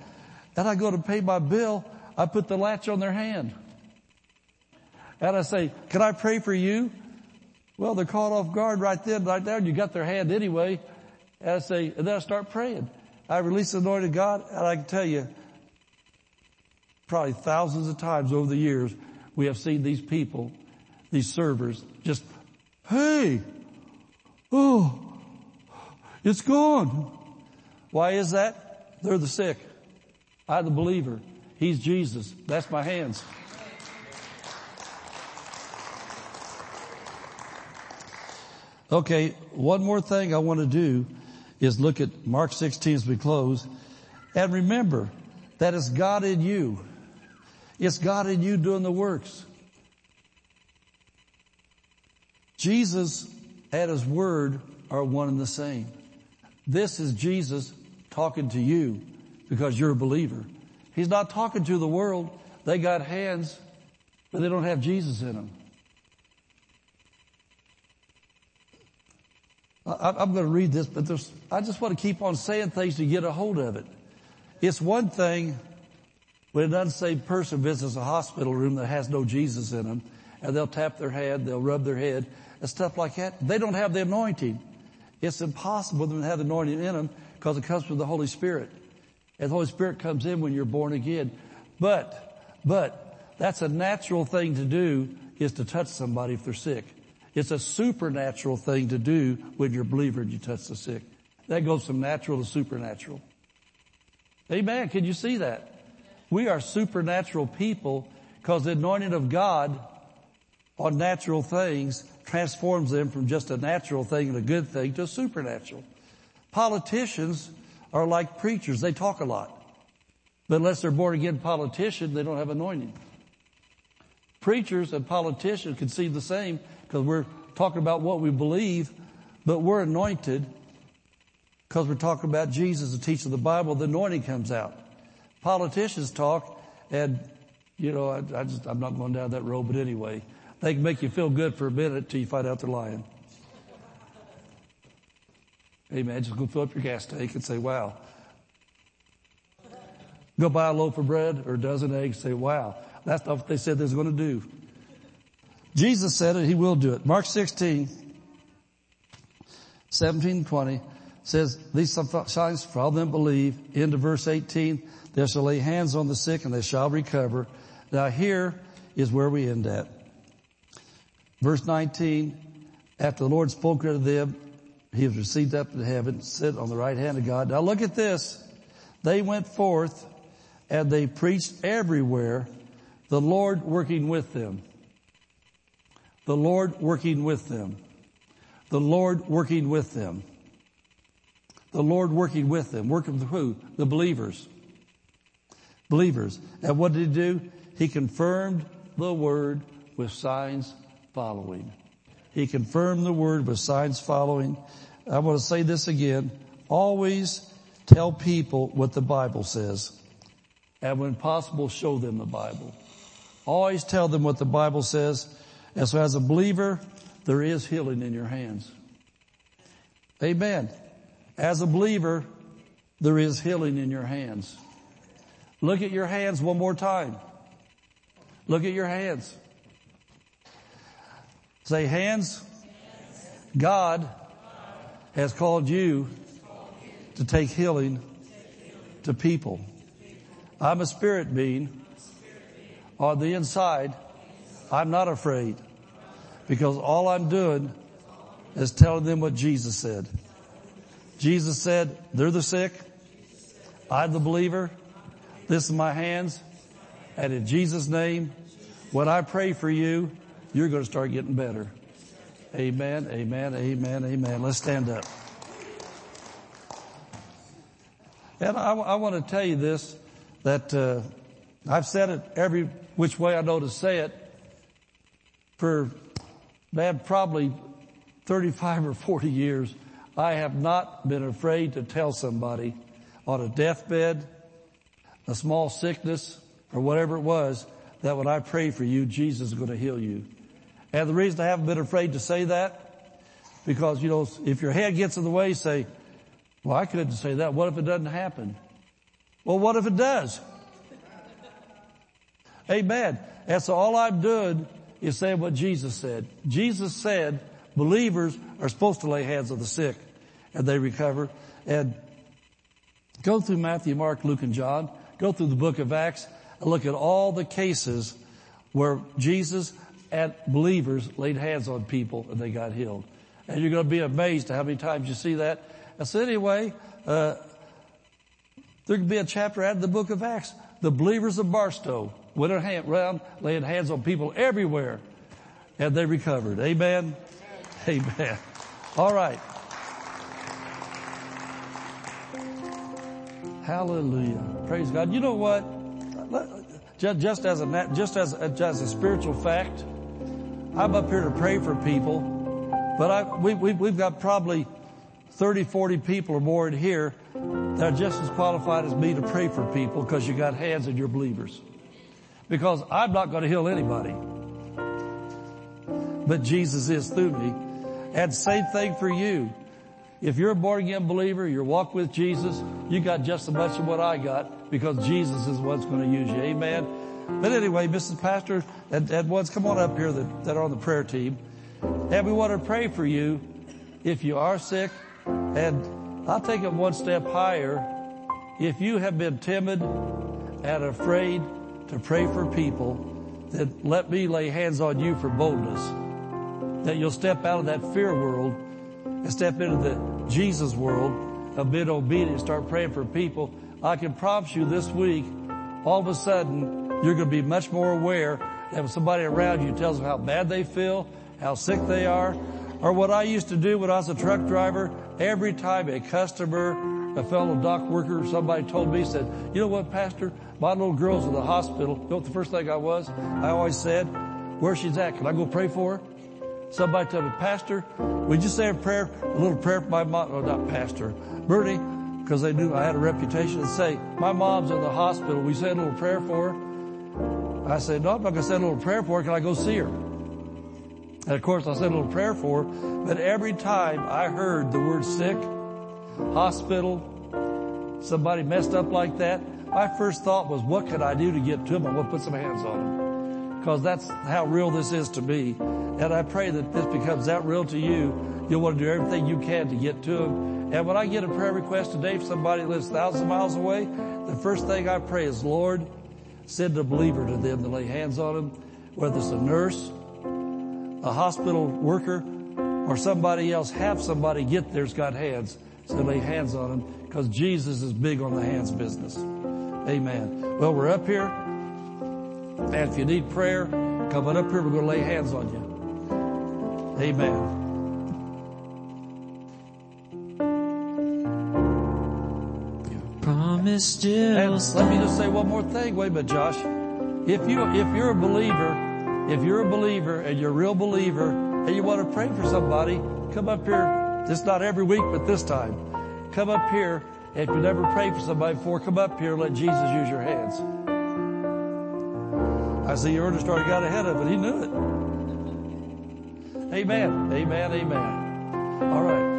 F: And I go to pay my bill. I put the latch on their hand. And I say, can I pray for you? Well, they're caught off guard right then, right there, and you got their hand anyway. And I say, and then I start praying. I release the anointing God, and I can tell you, probably thousands of times over the years, we have seen these people, these servers, just, hey, oh, it's gone. Why is that? They're the sick. I'm the believer. He's Jesus. That's my hands. Okay, one more thing I want to do is look at Mark 16 as we close. And remember that it's God in you. It's God in you doing the works. Jesus and His Word are one and the same. This is Jesus talking to you because you're a believer. He's not talking to the world. They got hands, but they don't have Jesus in them. I, I'm going to read this, but there's, I just want to keep on saying things to get a hold of it. It's one thing when an unsaved person visits a hospital room that has no Jesus in them, and they'll tap their head, they'll rub their head, and stuff like that. They don't have the anointing. It's impossible for them to have the anointing in them because it comes from the Holy Spirit. And the Holy Spirit comes in when you're born again. But, but, that's a natural thing to do is to touch somebody if they're sick. It's a supernatural thing to do when you're a believer and you touch the sick. That goes from natural to supernatural. Amen. Can you see that? We are supernatural people because the anointing of God on natural things transforms them from just a natural thing and a good thing to a supernatural. Politicians are like preachers. They talk a lot. But unless they're born again politician, they don't have anointing. Preachers and politicians can see the same because we're talking about what we believe, but we're anointed because we're talking about Jesus, the teacher of the Bible, the anointing comes out. Politicians talk and, you know, I, I just, I'm not going down that road, but anyway, they can make you feel good for a minute till you find out they're lying. Hey man, just go fill up your gas tank and say, wow. Go buy a loaf of bread or a dozen eggs, and say, wow, that's not what they said they was going to do. Jesus said it, he will do it. Mark 16, 17 20 says, these signs for all them believe. Into verse 18, they shall lay hands on the sick and they shall recover. Now here is where we end at. Verse 19, after the Lord spoke unto them, he was received up into heaven, sit on the right hand of God. Now look at this. They went forth and they preached everywhere, the Lord working with them. The Lord working with them. The Lord working with them. The Lord working with them. Working with who? The believers. Believers. And what did he do? He confirmed the word with signs following. He confirmed the word with signs following. I want to say this again. Always tell people what the Bible says. And when possible, show them the Bible. Always tell them what the Bible says. And so as a believer, there is healing in your hands. Amen. As a believer, there is healing in your hands. Look at your hands one more time. Look at your hands. Say hands. God has called you to take healing to people. I'm a spirit being. On the inside, I'm not afraid because all I'm doing is telling them what Jesus said. Jesus said, they're the sick. I'm the believer. This is my hands. And in Jesus name, when I pray for you, you're going to start getting better. Amen, amen, amen, amen. Let's stand up. And I, I want to tell you this, that uh, I've said it every which way I know to say it for, man, probably 35 or 40 years. I have not been afraid to tell somebody on a deathbed, a small sickness, or whatever it was, that when I pray for you, Jesus is going to heal you. And the reason I haven't been afraid to say that, because, you know, if your head gets in the way, say, well, I couldn't say that. What if it doesn't happen? Well, what if it does? Amen. And so all I'm doing is saying what Jesus said. Jesus said believers are supposed to lay hands on the sick and they recover. And go through Matthew, Mark, Luke, and John. Go through the book of Acts and look at all the cases where Jesus and believers laid hands on people and they got healed. And you're going to be amazed at how many times you see that. And so anyway, uh, there could be a chapter out of the book of Acts. The believers of Barstow went around laying hands on people everywhere and they recovered. Amen. Amen. All right. Hallelujah. Praise God. You know what? Just as a, just as, as a spiritual fact, I'm up here to pray for people, but I, we, we, we've got probably 30, 40 people or more in here that are just as qualified as me to pray for people because you got hands and you're believers. Because I'm not going to heal anybody. But Jesus is through me. And same thing for you. if you're a born again believer, you're walk with Jesus, you got just as much of what I got because Jesus is what's going to use you. Amen. But anyway, Mrs. Pastor and, and ones, come on up here that, that are on the prayer team. And we want to pray for you if you are sick. And I'll take it one step higher. If you have been timid and afraid to pray for people, that let me lay hands on you for boldness. That you'll step out of that fear world and step into the Jesus world of being obedient start praying for people. I can promise you this week, all of a sudden, you're going to be much more aware that when somebody around you tells them how bad they feel, how sick they are, or what I used to do when I was a truck driver, every time a customer, a fellow dock worker, somebody told me, said, you know what, pastor, my little girl's in the hospital. You know what the first thing I was? I always said, where she's at, can I go pray for her? Somebody told me, pastor, would you say a prayer, a little prayer for my mom, oh, not pastor, Bertie, because they knew I had a reputation to say, my mom's in the hospital. We say a little prayer for her. I said, no, I'm not going to say a little prayer for her. Can I go see her? And of course, I said a little prayer for her, but every time I heard the word sick, hospital, somebody messed up like that, my first thought was, what can I do to get to them? I'm going to put some hands on them. Because that's how real this is to me. And I pray that this becomes that real to you. You'll want to do everything you can to get to them. And when I get a prayer request today from somebody who lives thousands of miles away, the first thing I pray is, Lord, send a believer to them to lay hands on them, whether it's a nurse, a hospital worker, or somebody else. Have somebody get there's got hands. So lay hands on them because Jesus is big on the hands business. Amen. Well, we're up here. And if you need prayer, come on up here. We're going to lay hands on you. Amen.
E: Promise still
F: And let me just say one more thing. Wait a minute, Josh. If you, if you're a believer, if you're a believer and you're a real believer and you want to pray for somebody, come up here. Just not every week, but this time. Come up here. If you never prayed for somebody before, come up here and let Jesus use your hands. I see your already started got ahead of it. He knew it. Amen. Amen. Amen. All right.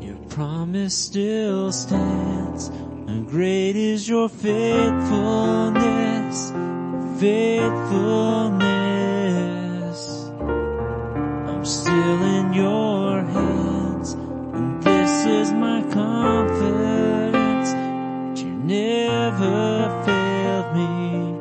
E: Your promise still stands, and great is your faithfulness, faithfulness. Still in your hands, and this is my confidence. that You never failed me.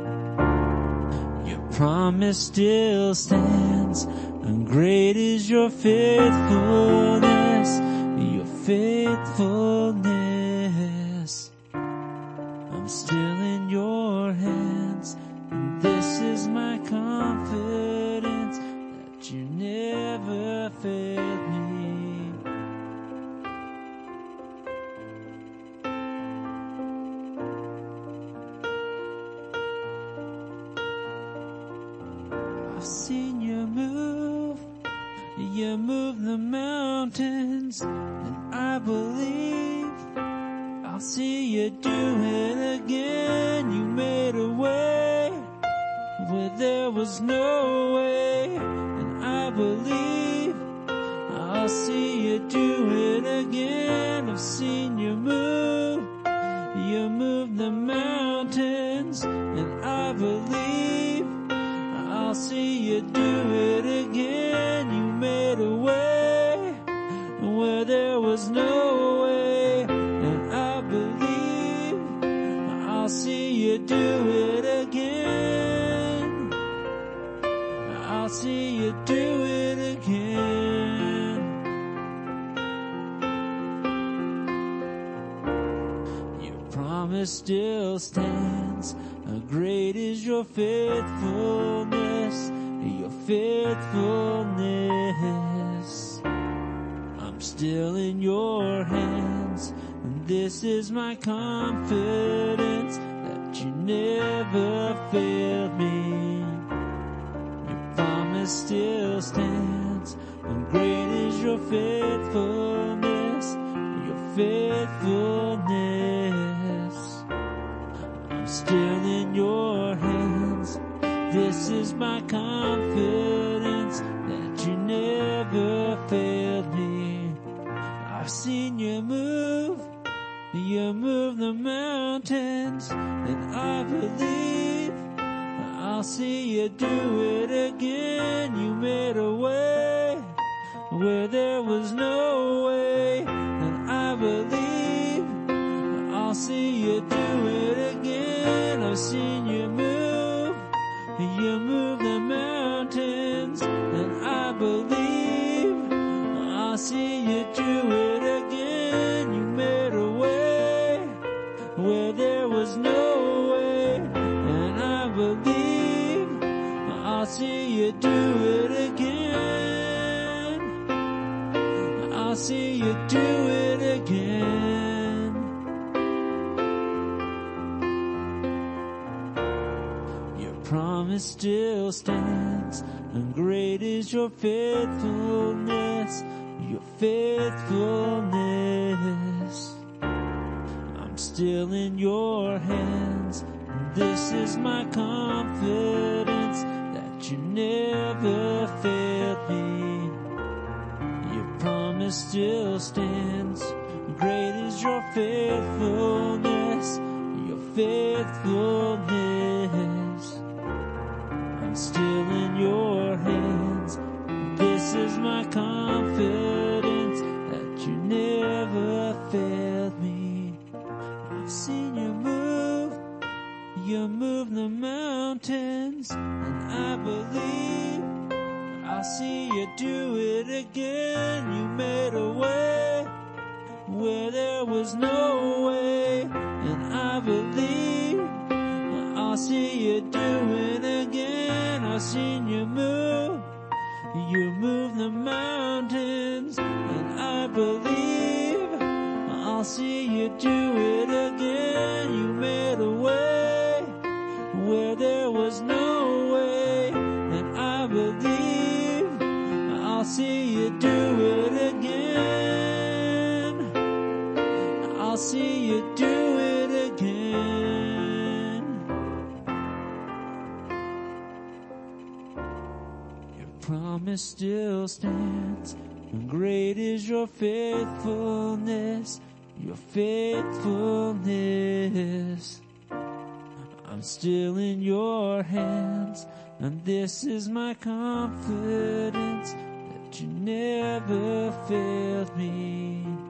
E: Your promise still stands, and great is your faithfulness, your faithfulness. I'm still in your hands, and this is my confidence never failed me. I've seen you move, you move the mountains, and I believe I'll see you do it again. You made a way where there was no way, I believe I'll see you do it again. I've seen you move, you move the mountains, and I believe I'll see you do it again. Stands. How great is your faithfulness, your faithfulness. I'm still in your hands, and this is my confidence is I'll see you do it again. Your promise still stands, and great is your faithfulness, your faithfulness. I'm still in your hands, and this is my confidence that you never failed me.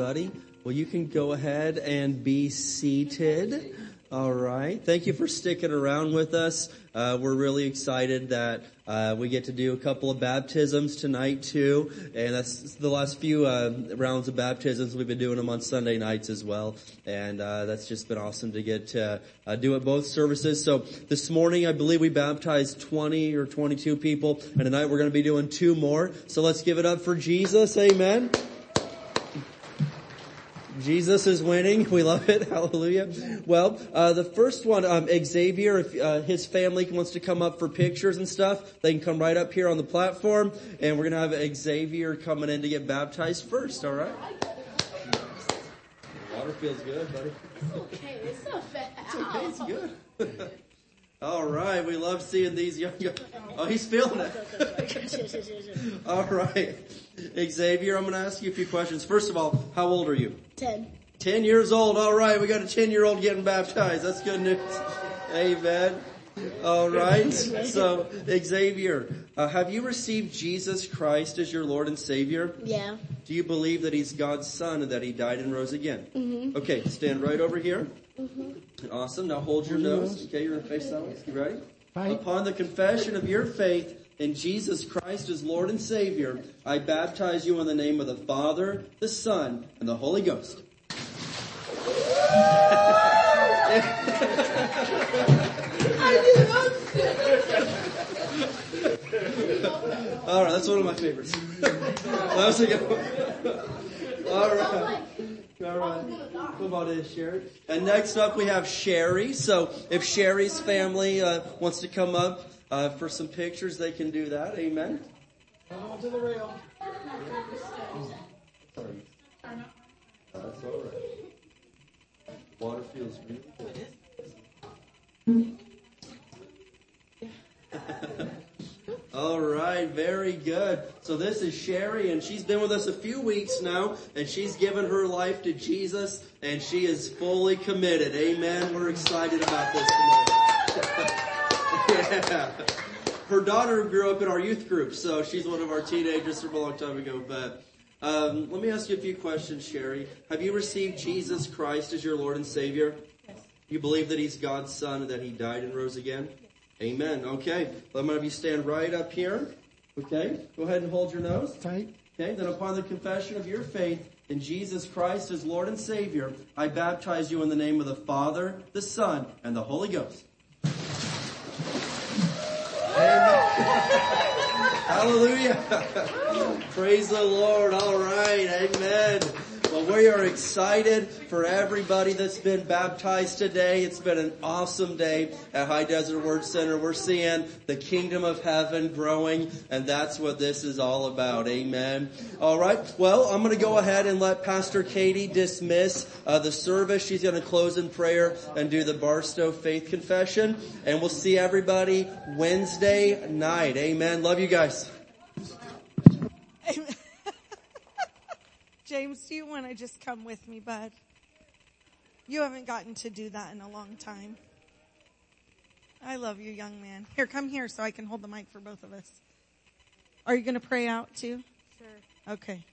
A: Everybody. Well, you can go ahead and be seated. All right. Thank you for sticking around with us. Uh, we're really excited that uh, we get to do a couple of baptisms tonight too, and that's the last few uh, rounds of baptisms. We've been doing them on Sunday nights as well, and uh, that's just been awesome to get to uh, do it both services. So this morning, I believe we baptized 20 or 22 people, and tonight we're going to be doing two more. So let's give it up for Jesus. Amen. Jesus is winning. We love it. Hallelujah. Well, uh, the first one, um, Xavier, if uh, his family wants to come up for pictures and stuff, they can come right up here on the platform, and we're gonna have Xavier coming in to get baptized first. All right. Water feels good, buddy.
G: It's okay, it's not bad.
A: It's okay. It's good. All right. We love seeing these young. Oh, he's feeling it. All right. Xavier, I'm going to ask you a few questions. First of all, how old are you?
G: Ten.
A: 10 years old. All right. We got a 10 year old getting baptized. That's good news. Amen. All right. So, Xavier, uh, have you received Jesus Christ as your Lord and Savior?
G: Yeah.
A: Do you believe that He's God's Son and that He died and rose again? Mm-hmm. Okay, stand right over here. Mm-hmm. Awesome. Now hold your nose. Okay, you're going to face that way. You ready? Upon the confession of your faith in Jesus Christ as Lord and Savior, I baptize you in the name of the Father, the Son, and the Holy Ghost. All right, that's one of my favorites. that was a good one. All right. All right. About this, Sherry? And next up we have Sherry. So if Sherry's family uh, wants to come up uh, for some pictures, they can do that. Amen. Come on to the rail. Sorry. That's all right. Water feels beautiful. All right, very good. So this is Sherry, and she's been with us a few weeks now, and she's given her life to Jesus, and she is fully committed. Amen. We're excited about this tonight. yeah. Her daughter grew up in our youth group, so she's one of our teenagers from a long time ago. But um, let me ask you a few questions, Sherry. Have you received Jesus Christ as your Lord and Savior?
B: Yes.
A: You believe that He's God's Son and that He died and rose again? Amen. Okay. Let I'm have you stand right up here. Okay. Go ahead and hold your nose.
F: Tight.
A: Okay. Then upon the confession of your faith in Jesus Christ as Lord and Savior, I baptize you in the name of the Father, the Son, and the Holy Ghost. Amen. Hallelujah. Praise the Lord. All right. Amen. Well, we are excited for everybody that's been baptized today. It's been an awesome day at High Desert Word Center. We're seeing the kingdom of heaven growing, and that's what this is all about. Amen. All right. Well, I'm going to go ahead and let Pastor Katie dismiss uh, the service. She's going to close in prayer and do the Barstow Faith Confession, and we'll see everybody Wednesday night. Amen. Love you guys.
B: James, do you want to just come with me, bud? You haven't gotten to do that in a long time. I love you, young man. Here, come here so I can hold the mic for both of us. Are you going to pray out too?
G: Sure.
B: Okay.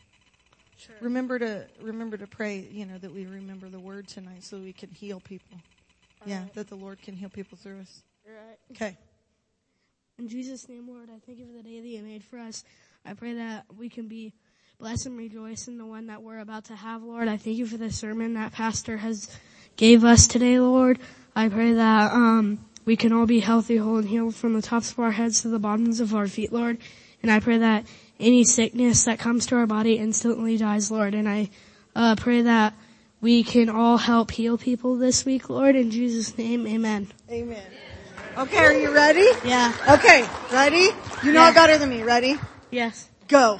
G: Sure.
B: Remember to remember to pray, you know, that we remember the word tonight so we can heal people. Yeah,
G: Alright.
B: that the Lord can heal people through us.
G: Right.
B: Okay.
G: In Jesus' name, Lord, I thank you for the day that you made for us. I pray that we can be blessed and rejoice in the one that we're about to have, Lord. I thank you for the sermon that Pastor has gave us today, Lord. I pray that um, we can all be healthy, whole, and healed from the tops of our heads to the bottoms of our feet, Lord. And I pray that any sickness that comes to our body instantly dies, Lord. And I uh, pray that we can all help heal people this week, Lord. In Jesus' name, amen.
B: Amen. Okay, are you ready?
G: Yeah.
B: Okay, ready? You know
G: Yeah.
B: it better than me. Ready?
G: Yes.
B: Go.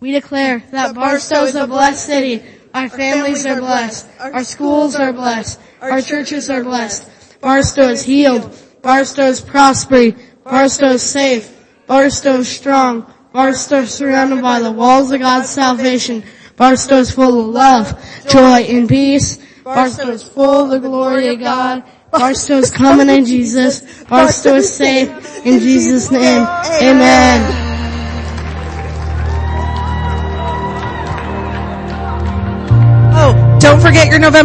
G: We declare that Barstow is a blessed city. Our families are blessed. Our schools are blessed. Our churches are blessed. Barstow is healed. Barstow is prospering. Barstow is safe. Barstow is strong. Barstow is surrounded by the walls of God's salvation. Barstow is full of love, joy, and peace. Barstow is full of the glory of God. Barstow is coming in Jesus. Barstow is safe in Jesus' name. Amen.
B: Don't forget your November